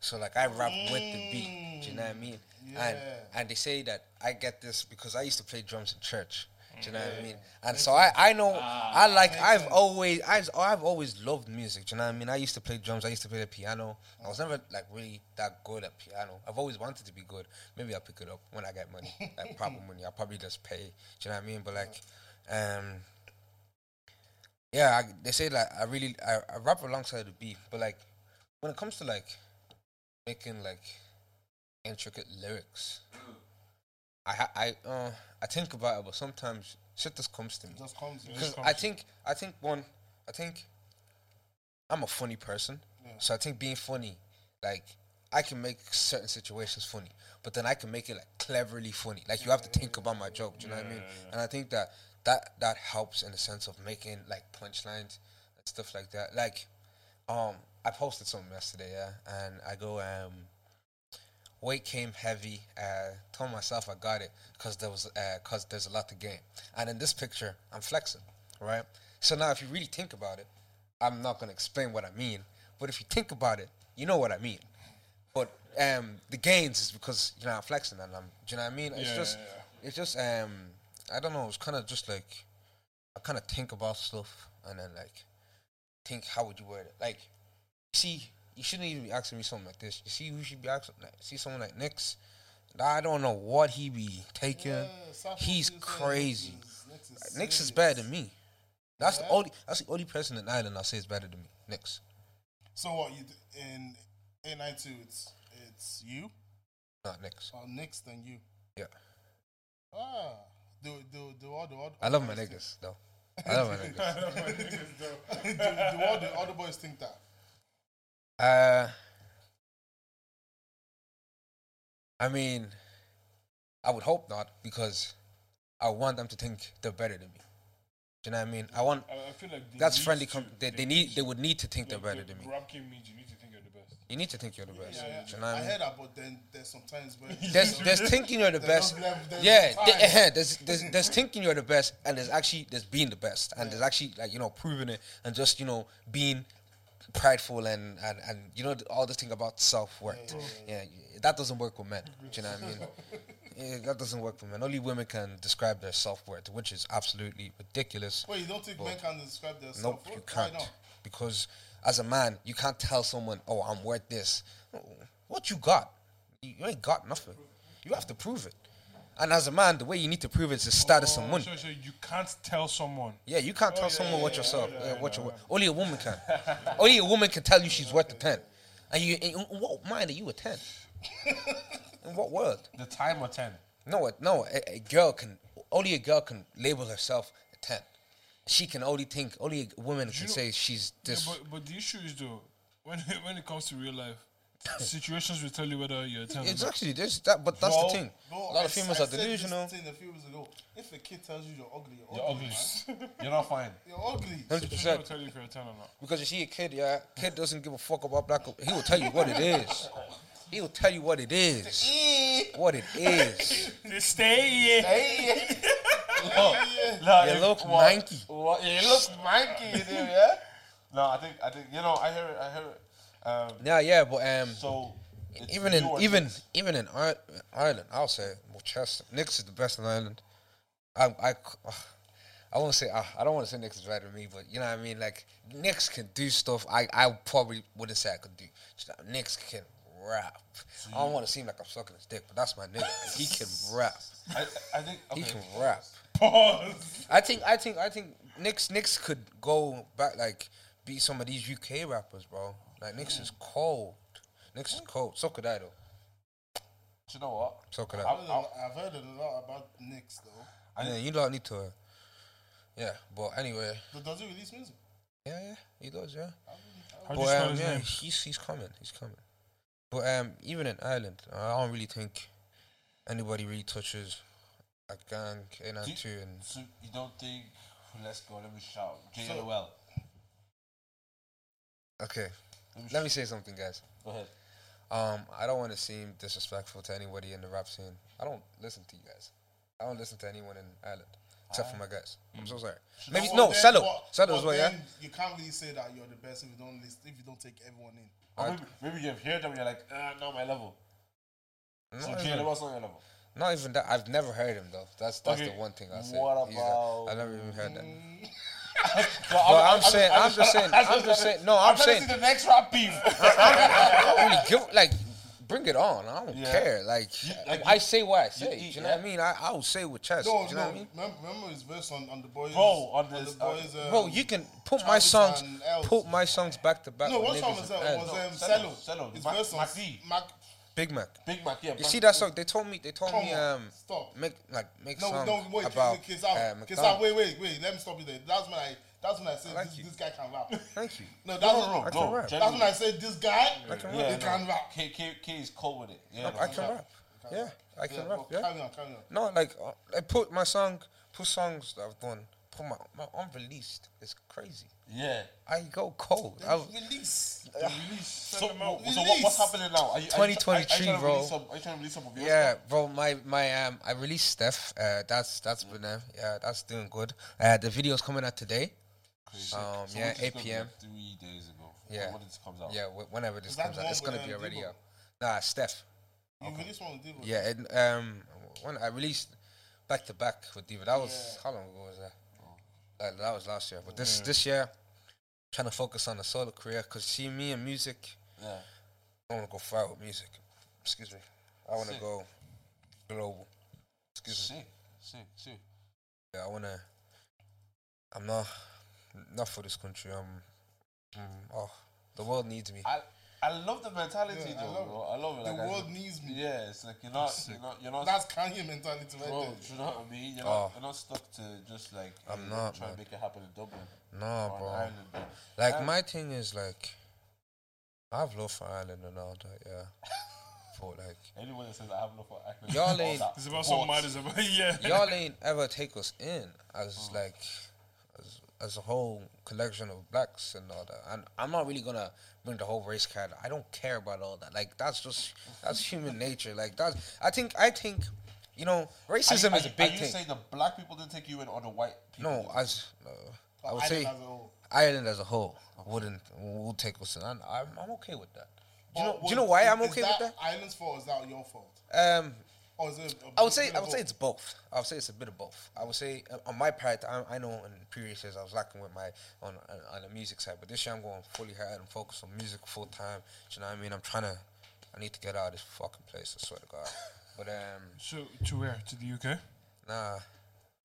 So like I rap with the beat. Do you know what I mean? And Yeah. and they say that I get this because I used to play drums in church. Do you know what I mean? And so I, I know I like I've always I've, I've always loved music. Do you know what I mean? I used to play drums. I used to play the piano. I was never like really that good at piano. I've always wanted to be good. Maybe I'll pick it up when I get money, like proper money. I'll probably just pay. Do you know what I mean? But like, um, yeah, I, they say like I really I, I rap alongside the beat, but like when it comes to like making like intricate lyrics, I I uh I think about it, but sometimes shit just comes to me. Just comes. Because I think I think one I think I'm a funny person, so I think being funny, like I can make certain situations funny, but then I can make it like cleverly funny. Like you have to think about my joke. Do you know what I mean? And I think that that that helps in the sense of making like punchlines and stuff like that. Like, um, I posted something yesterday, yeah, and I go um. Weight came heavy. Uh, told myself I got it because there was because there's a lot to gain. And in this picture, I'm flexing, right? So now, if you really think about it, I'm not gonna explain what I mean, But if you think about it, you know what I mean. But um, the gains is because you know I'm flexing and I'm. Do you know what I mean? It's Yeah, just, yeah, it's just um, I don't know. It's kind of just like I kind of think about stuff and then like think how would you word it? Like, see, you shouldn't even be asking me something like this. You see who should be asking? Like, see someone like Nix. I don't know what he be taking. Yeah, He's crazy. Nix is- Nix is is better than me. That's the only. That's the only person in Ireland I say is better than me. Nix. So what you in A nine two? It's it's you Not Nix. or Nix than you. Yeah. Ah, do do do all the all, I love my niggas though. I love my niggas. do, do all the other boys think that? Uh, I mean, I would hope not because I want them to think they're better than me. Do you know what I mean? I want I, I feel like they that's friendly. to- Com- they, they need they would need to think they're better the than me. Game means you need to think you're the best. You need to think you're the best. Yeah, Do you know what I I mean? heard that, but then there's sometimes where There's there's thinking you're the best. no level- there's Yeah, no th- time. eh, there's, there's there's thinking you're the best, and there's actually there's being the best, and there's actually like you know proving it, and just you know being prideful and and, and you know all this thing about self worth. Yeah, that doesn't work with men. Do you know what I mean? Yeah, that doesn't work for men. Only women can describe their self worth, which is absolutely ridiculous. Wait, you don't think men can describe their self worth? Nope, you can't. Because as a man, you can't tell someone, "Oh, I'm worth this." Oh, what you got? You ain't got nothing. You have to prove it. And as a man, the way you need to prove it is status and money. So, so you can't tell someone. Yeah, you can't tell someone what yourself, uh, what you're worth. Only a woman can. Only a woman can tell you she's worth a ten. And you, in what mind are you a ten? In what world? The time of ten. No, no. A, a girl can only a girl can label herself a ten. She can only think. Only a woman can know- say she's Yeah, this. but, but the issue is though, when when it comes to real life, situations will tell you whether you're a ten. or not. Exactly. There's that, but that's Bro, the thing. Bro, a lot I of s- females I are said this delusional. thing a few years ago. If a kid tells you you're ugly, you're, You're ugly. ugly. man. You're not fine. You're ugly. Hundred She's gonna percent. tell you if you're a ten or not. Because you see a kid, yeah, kid doesn't give a fuck about black. He will tell you what it is. He will tell you what it is. Eh. What it is. Stay. No, You if- look what- manky. What, yeah, you look manky, you do, yeah? No, I think, I think, you know, I hear it, I hear it. Um, Yeah, yeah, but um, so, even in even Nix. even in Ir- Ireland, I'll say well, Chester. Nix is the best in Ireland. I I I won't say uh, I don't want to say Nix is better than me, but you know what I mean. Like Nix can do stuff I I probably wouldn't say I could do. Nix can rap. I don't want to seem like I'm sucking his dick, but that's my nigga. he can rap. I, I think, He can rap. Pause. I think I think I think Nix Nix could go back like beat some of these UK rappers, bro. Like Nix is cold. Nix is cold. So could I though. you know what? So could I've I. heard, a lot, I've heard a lot about Nix though. Yeah, you don't need to. Uh, yeah, but anyway, But does he release music? yeah, yeah, he does, yeah. How do you But um, his yeah, name? he's he's coming, he's coming. But um, even in Ireland, I don't really think anybody really touches a gang in and Do two and So, you don't think, let's go, let me shout. JLOL. okay. Let me, say something, guys. Go ahead. Um, I don't want to seem disrespectful to anybody in the rap scene. I don't listen to you guys. I don't listen to anyone in Ireland except for my guys. I'm so sorry. Maybe But no, then- Cello, but- Cello as well, yeah. You can't really say that you're the best if you don't list, if you don't take everyone in. Or maybe, maybe you've heard them you're like, uh, not my level. So Not even, JLOL's not your level. not even that. I've never heard him though. That's that's Okay, the one thing I say. what He's a- about- I've never even heard that. No, But I'm saying, I'm just saying, I'm just saying. No, I'm trying to saying. see the next rap beef. I don't really give like. Bring it on. I don't Yeah. care. Like, like, I say what I say. you- you know what I mean? I, I will say with chest. No, you know no. what I mean? Remember, remember his verse on, on the boys. Bro, on this, the boys. Um, Bro, you can put my songs, put my songs back to back. No, what song niggas was that? Els. Was um, Cello, Cello? Cello, His verse on Mac. Big Mac. Big Mac, yeah. You see that song? They told me. They told Come me on, um stop. make like make No, songs no, wait, about kiss uh, out, kiss McDonald's. out. Wait, wait, wait. Let me stop you there. That's when I. That's when I said I like this, this guy can rap. Thank you. No, that's No, when, no, no, I no. that's when I said this guy. can he rap. can rap. K, K, K is cold with it. Yeah, I can rap. Yeah, I can Yeah, rap. Yeah. Carry on, carry on. No, like uh, I put my song, put songs that I've done, put my my unreleased. It's crazy. Yeah. I go cold. I, Release. So, so what, what's happening now? Are you, are you- 2023, are you bro. release some- Are you trying to release some of your yeah, stuff? bro. My my um, I released Steph. Uh, that's that's been uh, yeah, that's doing good. Uh, the video's coming out today. Crazy. Um, So yeah, 8 PM. like Three days ago. Yeah. When this comes out. Yeah, wh- whenever this comes out, it's gonna be um, already Debo? out. Nah, Steph. You released one with Divo. Yeah, and um, when I released back to back with Diva, that was how long ago was that? That, that was last year. But this this year, trying to focus on a solo career. Cause see, me and music, Yeah. I want to go far with music. Excuse me. I want to go global. Excuse me. Sick. Sick. Sick. Yeah, I want to. I'm not not for this country. I'm. Mm, oh, the world needs me. I I love the mentality Yeah, I though, love bro. I love it. The Like, I- world needs me. Yeah, it's like you're not, you're not, you're not. That's Kanye mentality right bro, there. do you know what I mean? You're, Oh. not, ah. you're not stuck to just like. I'm hey, not, try man. and make it happen in Dublin No, or bro. in Ireland. bro. Like my thing is like, I have love for Ireland and all that. Yeah, but like. Anyone that says I have no for Ireland, Y'all ain't- that It's about bots. so mad. It's about yeah. y'all ain't ever take us in as mm. like as, as a whole collection of blacks and all that. And I'm not really gonna bring the whole race card. I don't care about all that. Like that's just that's human nature. Like that's I think I think you know Are you- racism are is a big Are you thing. saying the black people didn't take you in, or the white people? No, as uh, I would Island say as. Ireland as a whole wouldn't will take us in. I'm I'm okay with that. Do you know, But do you know why is- I'm okay with that? Ireland's fault or is that your fault? Um, Or is it? a I would say I would say it's both. I would say it's a bit of both. I would say uh, on my part, I, I know in previous years I was lacking with my on on on the music side, but this year I'm going fully hard and focus on music full time. Do you know what I mean? I'm trying to. I need to get out of this fucking place. I swear to God. But um, So to where? To the UK? nah,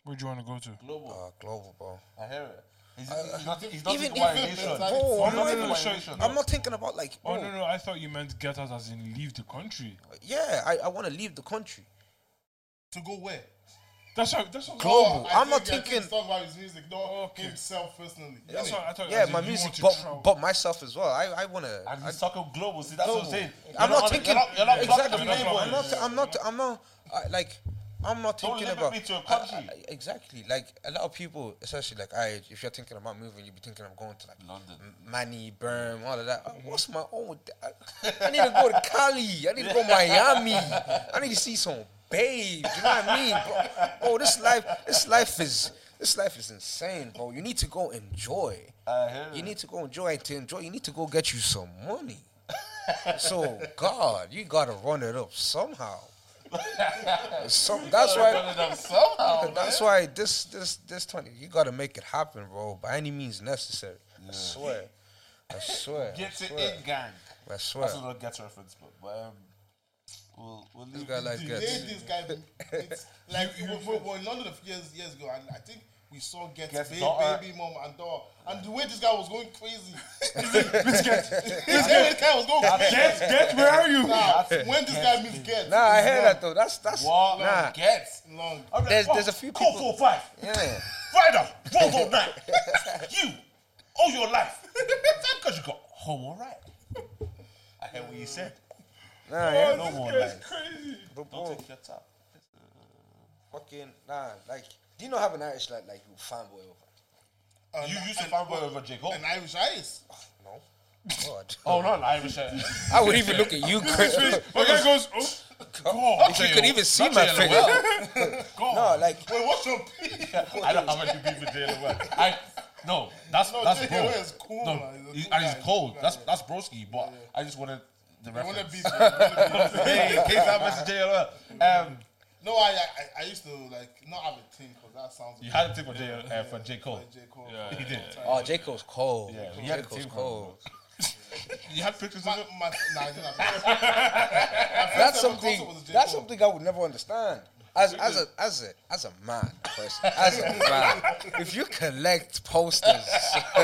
Where do you want to go to? global. uh, global, bro. I hear it. He's, he's not, he's not even- thinking even- nation. Bro, Bro, no, I'm no, not no, even. no. I'm not thinking about like. Oh bro, no no! I thought you meant get out as in leave the country. Yeah, I, I want to leave the country. to go where? That's what. That's what. Global. I I'm not think- I thinking- he's talking about his music, not Okay. himself personally. That's innit? what I thought. Yeah, my you music, but but myself as well. I I want to. And he's talking global. See, that's what I'm saying. I'm You're not thinking You're not, you're not exactly. talking the You're label. I'm not. I'm not. I'm not. I, like. I'm not Don't thinking about me to a I- country. I- exactly. Like a lot of people, especially like I, if you're thinking about moving, you'd be thinking I'm going to like London. M- Manny, Birm, all of that. Uh, What's my own that? I need to go to Cali. I need to go to Miami. I need to see some babes. You know what I mean, bro? Bro, this life, this life is, this life is insane, bro. You need to go enjoy. I You need to go enjoy to enjoy. You need to go get you some money. so God, you gotta run it up somehow. Some, that's why. That's why this this this twenty you gotta make it happen, bro. By any means necessary. I swear. I swear. Get I it in, gang. I swear. That's another Ghetts reference, but, but um, we'll we'll This leave guy like gets. this guy. It's like we, we were in London a few years years ago, and I think we saw Get Ghetts' baby, daughter. baby mom and daughter, and the way this guy was going crazy. this guy was going crazy. Get get where are you? Nah, when this guy meets Get, Nah, I hear long, that though. That's that's what nah. Get. Long. Like, There's- there's a few Call people- four five. Yeah. Rider, Volvo nine. you, all your life, because you got home all right. I heard what you said. Nah, yeah. No more That's crazy. Don't take your top. fucking nah, like do you not have an Irish like like you fanboy over? Uh, You and- used to fanboy over J. Cole. An Irish ice. No. God. Oh, not Irish. uh, I would even look at you crazy. My guy goes, oh, if you could even see my J.L. face. No, like Wait, what's your I don't have any beef with J. Well. I no, that's No, that's bro. Is cool, No, man. He's cool and he's cold. Cool That's guy, that's broski. But I just wanted the I want to reference. beat you. Wanna beat you. hey, in case I message J. Um, No, I, I I used to like not have a thing because that sounds. you had a tip for J. Uh, for J. Cole. Like J. Cole. Yeah, He did. Oh, J. Cole's cold. Yeah, he J. had a Cole's team cold. You had pictures My, of it. my, nah, I didn't have My That's ever something. concert was J. That's Cole. something I would never understand. As as a as a as a man, person, as a man, if you collect posters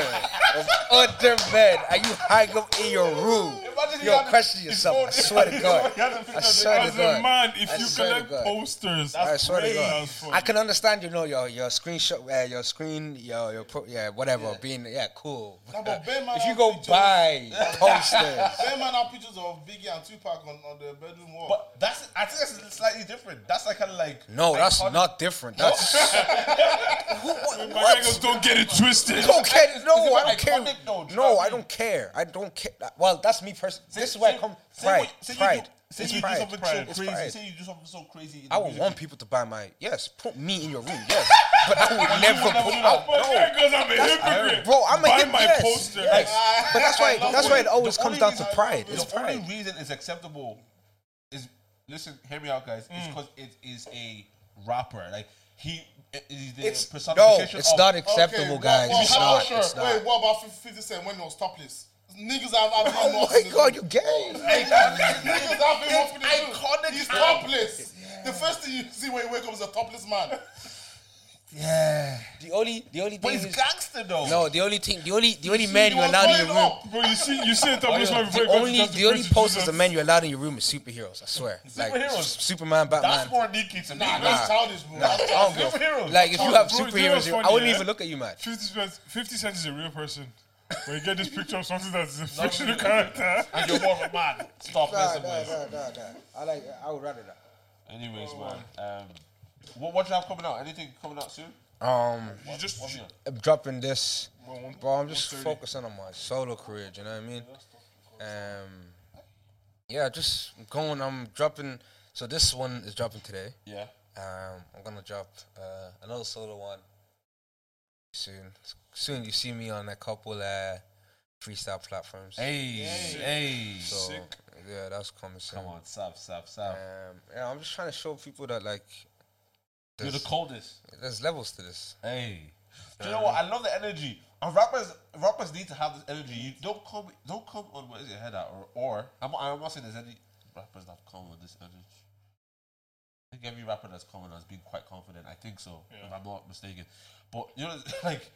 of other men and you hang them in your room, Imagine he yo, had question yourself. I swear to God. He had a picture I swear to God. as a man, if I you collect posters, I swear to. God. I can understand, you know, your your screenshot, uh, your screen, your your pro, yeah, whatever, being yeah, cool. No, but Ben if you go pictures- buy posters, Ben Man have pictures of Biggie and Tupac on, on the bedroom wall. But that's I think that's slightly different. That's like kind of like no, that's iconic. not different. That's my guy goes, don't get it twisted. don't care. No, I don't care. though? Do No, what I I mean? don't care. I don't care. Well, that's me personally. Say- This is where I come. say Pride, what- say you pride. do- Say It's you pride. do something Pride. so crazy. pride. Say you do something so crazy. in I would want people to buy my yes, put me in your room, yes, but I would never would put do out. No, there goes I'm a hypocrite. bro, I'm a Buy hip- my yes, poster. yes. But that's why that's why it always comes down to reason- pride. It's the only reason it's acceptable is listen, hear me out, guys. It's Mm. because it is a rapper. Like he is the It's no, it's of- not acceptable, Okay, guys. What, It's what, not. Sure. It's not. Wait, what about 50 Cent when he was topless? Niggas have, have him Oh my in god, you gay? Niggas have him off in the room. iconic He's time. topless. The first thing you see when you wake up is a topless man. Yeah. The only the only But thing he's is gangster though. no, the only thing the only the only See, he you was allowed in your room. Bro, you see, you see a topless yeah. man before The you to only the only posters Jesus. of men you're allowed in your room is superheroes. I swear. Like Superheroes? Superman, Batman. That's more Nikki to me. Nah, that's childish, bro. That's I don't childish. give a- Superheroes. Like if you have Bro, you know superheroes, what's I funny, wouldn't yeah? even look at you, man. 50 Cent, 50 Cent is a real person. When you get this picture of something that's a fictional character. and you're more of a man. Stop messing with. I like. I would rather that. Anyways, man. Um, what what you have coming out? Anything coming out soon? Um, You just, What, yeah. I'm dropping this, Well, one- bro. I'm just focusing on my solo career. Do you know what I mean? Um, yeah, just going. I'm dropping. So this one is dropping today. Yeah. Um, I'm gonna drop uh, another solo one soon. Soon you see me on a couple uh, freestyle platforms. Hey, hey. so yeah, that's coming soon. Come on, stop, stop, stop. Um, yeah, I'm just trying to show people that like You're the there's, coldest. there's levels to this. Hey. Do you know what? I love the energy. And rappers, rappers need to have this energy. You don't come, don't come on what is your head out, or, or I'm, I'm not saying there's any rappers that come with this energy. I think every rapper that's coming has been quite confident. I think so, if I'm not mistaken. But you know, like,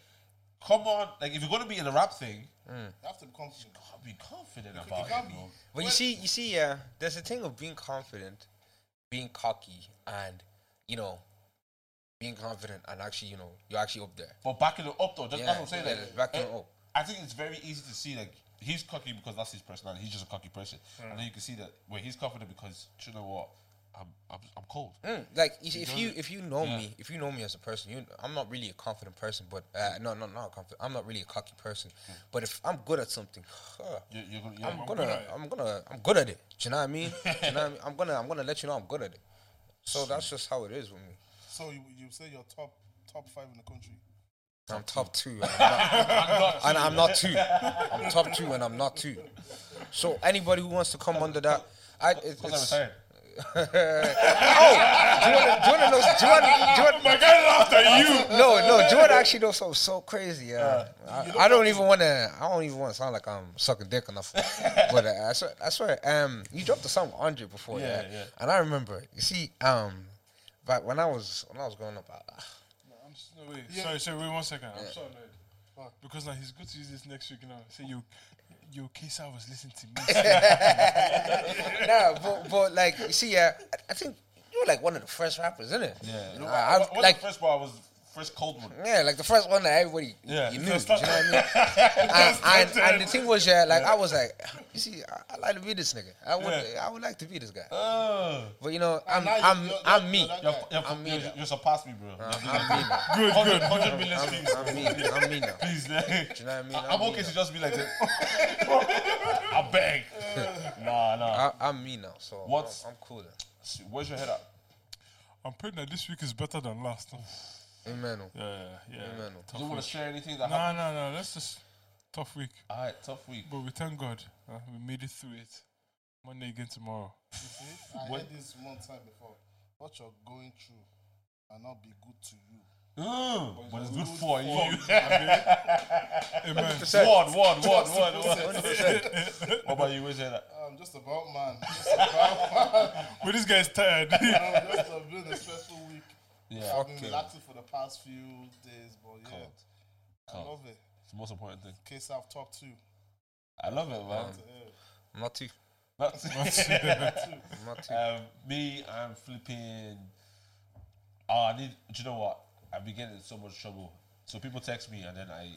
come on, like if you're gonna be in the rap thing, mm. You have to be confident. be confident you about can't it. be- bro. But you see, you see, yeah, there's a thing of being confident, being cocky, and you know, being confident and actually, you know, you're actually up there. But backing it up though, that's, Yeah, that's what I'm saying. yeah, like, backing it eh, up. I think it's very easy to see like he's cocky because that's his personality. He's just a cocky person, and then you can see that where he's confident because you know what? I'm I'm, I'm cold. Mm, like if if you if you know Yeah. me, if you know me as a person, you I'm not really a confident person, but uh, no, no, not confident. I'm not really a cocky person. But if I'm good at something, huh, You're, you're gonna, I'm good gonna, it. I'm gonna, I'm good at it. Do you know what I mean? You know what I mean? I'm gonna, I'm gonna let you know I'm good at it. So that's just how it is with me. So you, you say you're top top five in the country. I'm top two, and I'm not, and I'm not two. I'm top two, and I'm not two. So anybody who wants to come under that, I, it, because it's, I retired. do you want to, do you want to know? Do you want, do My guy laughed at you. no, no. Do you want to actually know something so crazy? Yeah, I, I don't even want to. I don't even want to sound like I'm sucking dick enough. but uh, I swear, I swear, um, you dropped the song with Andre before, yeah, Yeah, yeah. And I remember, you see, um, back when I was when I was growing up, I, ah. I'm s- no, wait, sorry, sorry, wait one second. I'm so annoyed. Because now he's good to use this next week, you know. Say you, your case I was listening to me. nah, but but like you see, yeah, I, I think you were like one of the first rappers, isn't it? Yeah, you know, I, I, what, what like the first part was first cold one. yeah, like the first one that everybody Yeah, you knew. first Do you know what I mean? and, and, and the thing was, yeah, like I was like, you see, I, I like to be this nigga. I would Yeah. I would like to be this guy. Oh, But you know, I'm I'm you're- I'm you're- me. you're that you're, guy. you're, I'm me you're, you're surpassed me, bro. Uh, I'm me now. good, good. 100 million I'm, streams. I'm me. I'm me now. Please, man. Do you know what I mean? I'm me okay now. to just be like that. I beg. Nah, nah. I, I'm me now. So What's- I'm, I'm cool. Where's your head at? I'm praying that this week is better than last. Huh? Amen. Yeah, yeah. Amen. Do you want to share anything that No, happened? no, no. That's just tough week. All right, tough week. But we thank God. uh, we made it through it. Monday again tomorrow. You see, I What- heard this one time before. What you're going through might not be good to you. Mm, but it's good for you. Amen. One, one, one, one, one. What about you? Where's your head? I'm just about man. Just about man. but this guy's tired. I'm just uh, been a stressful week. Yeah, I've been relaxing for the past few days, but yeah, Cold. I love it. it's the most important thing. Case I've talked to. I love it, man. Yeah. I'm not too. That's I'm not too. um, me, I'm flipping. Oh, I need. Do you know what? I've been getting in so much trouble. So people text me and then I,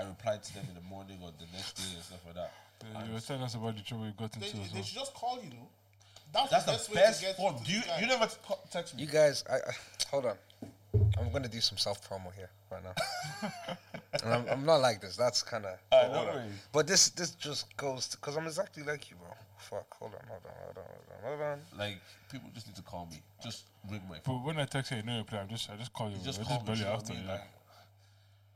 I reply to them in the morning or the next day and stuff like that. you were telling us about the trouble you got They, into as they well. should just call you, know. That's, That's the the best, best way to get form. to Do you? You never t- text me. You guys, I, I hold on. I'm gonna do some self promo here right now. and I'm, I'm not like this. That's kind of. No worries. But this this just goes because I'm exactly like you, bro. Fuck. Hold on. Hold on. Hold on. Hold on. Hold on. Like people just need to call me. Just ring my But when I text you, you know you play. I just I just call you. Just I call just me. belly you know after. I mean? Yeah. Like,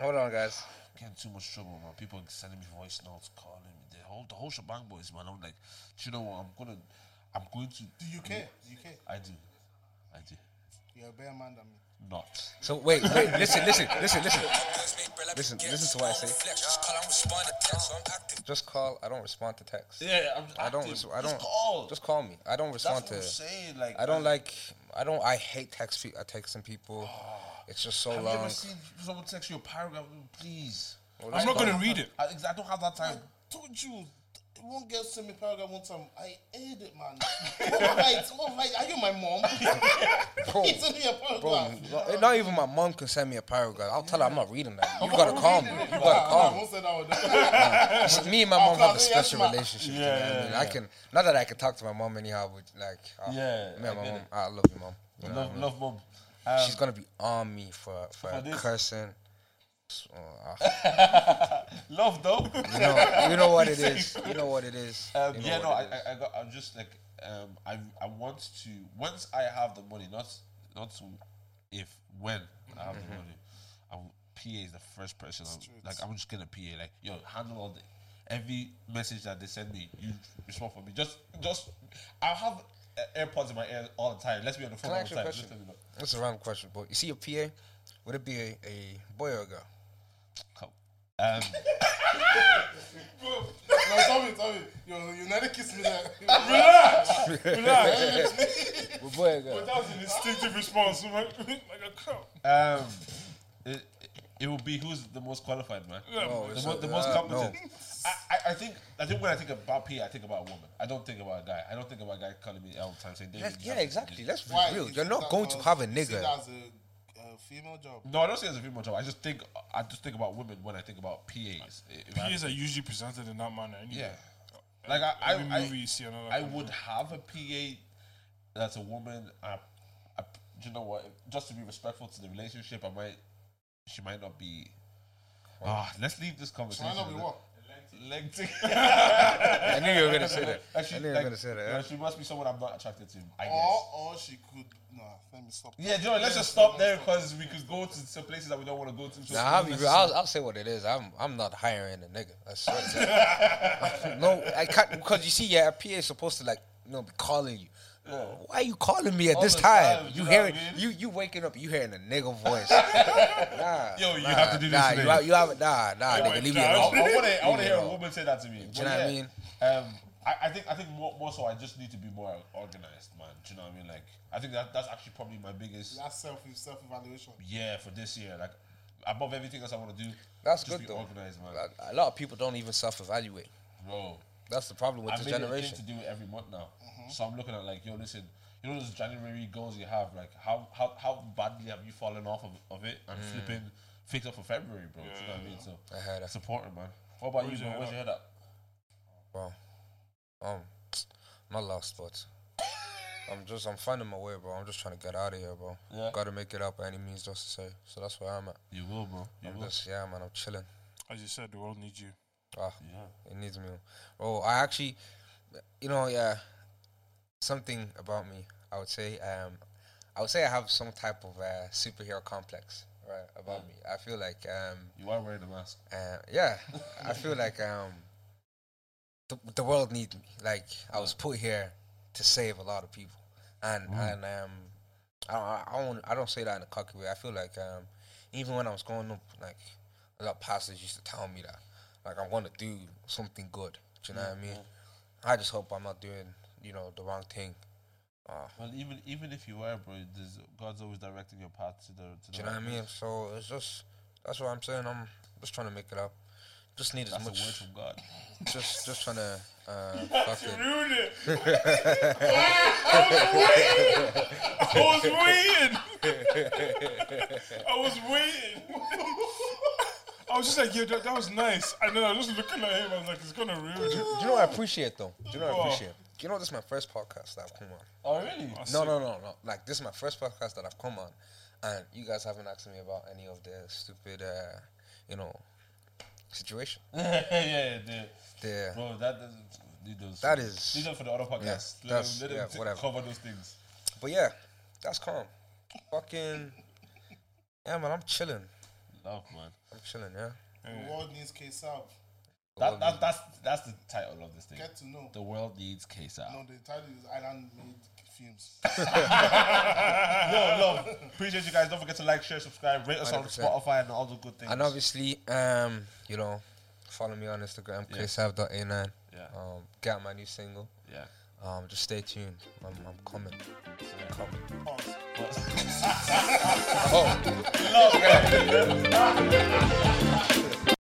Hold on, guys. getting too much trouble, man. People sending me voice notes, calling me. The whole the whole shebang, boys, man. I'm like, do you know what? I'm gonna, I'm going to. Do you care? Do you care? I do, I do. You're a better man than me. Not. So wait, wait. Listen, listen, listen, listen. Listen, listen to what I say. Just call. I don't respond to text. Yeah, I'm. I don't. active. Res- I Just don't. Just call. Just call me. I don't respond That's respond what to. I'm saying. Like, I don't like. I don't. I hate text. Pe- uh, texting people. It's just so Have you long. ever seen someone text you a paragraph? Please. Well, I'm not gonna read it. I, I don't have that time. told you. One girl sent me paragraph one time. I ate it, man. what right? What right? Are you my mom? Bro, he sent me a paragraph. bro, not- not even my mom can send me a paragraph. I'll tell her I'm not reading that. You gotta call me. You gotta Nah, call nah, me. won't say that one. Me and my mom have a special ma. relationship. you know what I mean? I can not that I can talk to my mom anyhow, but like, uh, Yeah, me I and my mom, it. I love you, mom. You know what I Love, mean? love, mom. Um, She's gonna be on me for for, For this? cursing. So, uh, love, though. you know, you know what it is. You know what it is. Um, You know yeah, no, I, is. I, I got. I'm just like, um, I, I want to. Once I have the money, not, not to, if when I have Mm-hmm. the money, I'm, PA is the first person. I'm, like, I'm just gonna PA. Like, yo, handle all the every message that they send me. You respond for me. Just, just. I have uh, AirPods in my ear all the time. Let's be on the phone all the time. Just let me know. That's a random question, but you see your PA, would it be a, a boy or a girl? Come. Um, No, tell me, tell me. You, you never kiss me there. Relax, relax. A boy? But that was an instinctive response, like, like a cow. um, it, it will be who's the most qualified, man. No, the, mo- a- the most uh, competent. no. I, I, I think I think when I think about P, I think about a woman. I don't think about a guy. I don't think about a guy calling me all the time saying, "David, you yeah, have to do exactly. this." Let's be Why? real. You're not going to have a you see nigga. That as a, a female job. No, I don't say it's a female job. I just think I just think about women when I think about PAs. If I- PAs are usually presented in that manner. Anyway. yeah, like I, Every I, movie I, you see another. I would have a PA that's a woman. I, I, do you know what? Just to be respectful to the relationship, I might. She might not be. Ah, let's leave this conversation. Why not be what? Leg tick. I knew you were gonna say that. I knew you were like, gonna say that. you know, she must be someone I'm not attracted to. I guess. Or, or she could. Nah, let me stop. Yeah, do let's just stop there because we could go to some places that we don't want to go to. So Nah, I'll, be real. I'll, I'll say what it is. I'm I'm not hiring a nigga. I swear to God. no, I can't because you see, yeah, a PA is supposed to like you know be calling you. Why are you calling me at All this the time? time, you you know hearing what I mean? you you waking up, you hearing a nigga voice. nah, Yo, you nah, have to do this Nah, today. you, have- you have nah, nah, nigga, leave me I, alone. want to. I want to hear a woman say that to me. you know what I mean? Um, I, I think I think more, more so. I just need to be more organized, man. Do you know what I mean? Like, I think that that's actually probably my biggest. That's self self evaluation. Yeah, for this year, like above everything else I want to do. That's just good be though. Organized, man. A- A lot of people don't even self-evaluate. Bro, That's the problem with I this made it a thing generation. to do it every month now. Mm-hmm. So I'm looking at like, yo, listen, you know those January goals you have, like how how how badly have you fallen off of, of it and mm. flipping fix up for February, bro? Do you know what I mean? So I heard that. it's important, man. What about Where's you, bro? Where's your head at? Bro, um, not lost, but I'm just I'm finding my way, bro. I'm just trying to get out of here, bro. Yeah. Got to make it out by any means necessary. So that's where I'm at. You will, bro. You I'm will. just yeah, man. I'm chilling. As you said, the world needs you. Ah, Yeah. it needs me. Oh, I actually, you know, yeah, something about me. I would say, um, I would say I have some type of uh, superhero complex, right, about me. I feel like, um, You are wearing a mask. uh, yeah, I feel like um, the the world needs me. Like I was put here to save a lot of people, and and um, I I, I don't I don't say that in a cocky way. I feel like um, even when I was growing up, like a lot of pastors used to tell me that, like I want to do something good. Do you know what I mean? I just hope I'm not doing you know the wrong thing. Uh, Well, even even if you were, bro, God's always directing your path to the to the. do you know what I mean? So it's just that's what I'm saying. I'm just trying to make it up. Just need as That's a much. word from God. Just just trying to uh, fucking. Ruined it. I was waiting. I was waiting. I was just like, yeah, that, that was nice. And then I was just looking at him. I was like, it's gonna ruin it. Do you know what I appreciate though? Do you know what I appreciate? Do you know this is my first podcast that I've come on? Oh really? No, no, no, no. Like this is my first podcast that I've come on, And you guys haven't asked me about any of the stupid, uh, you know, situation. yeah, yeah, yeah. Bro, that doesn't. Leave those. That is- Leave them for the other podcast. let that's- them, let them yeah, t- whatever. cover those things. but yeah, that's calm. Fucking yeah, man. I'm chilling. Love, man. I'm chilling. Yeah. The world needs KSAP. That, that, that's that's the title of this thing. Get to know. The world needs KSAP. No, the title is Island Made Films. Yo, love. Appreciate you guys. Don't forget to like, share, subscribe, rate us on 100%. Spotify and all the good things. And obviously, um, you know, follow me on Instagram, Yeah. chrishav.a9. Yeah. Um, get my new single. Yeah. Um, just stay tuned. I'm, I'm coming. Coming. Pause. Oh. Love.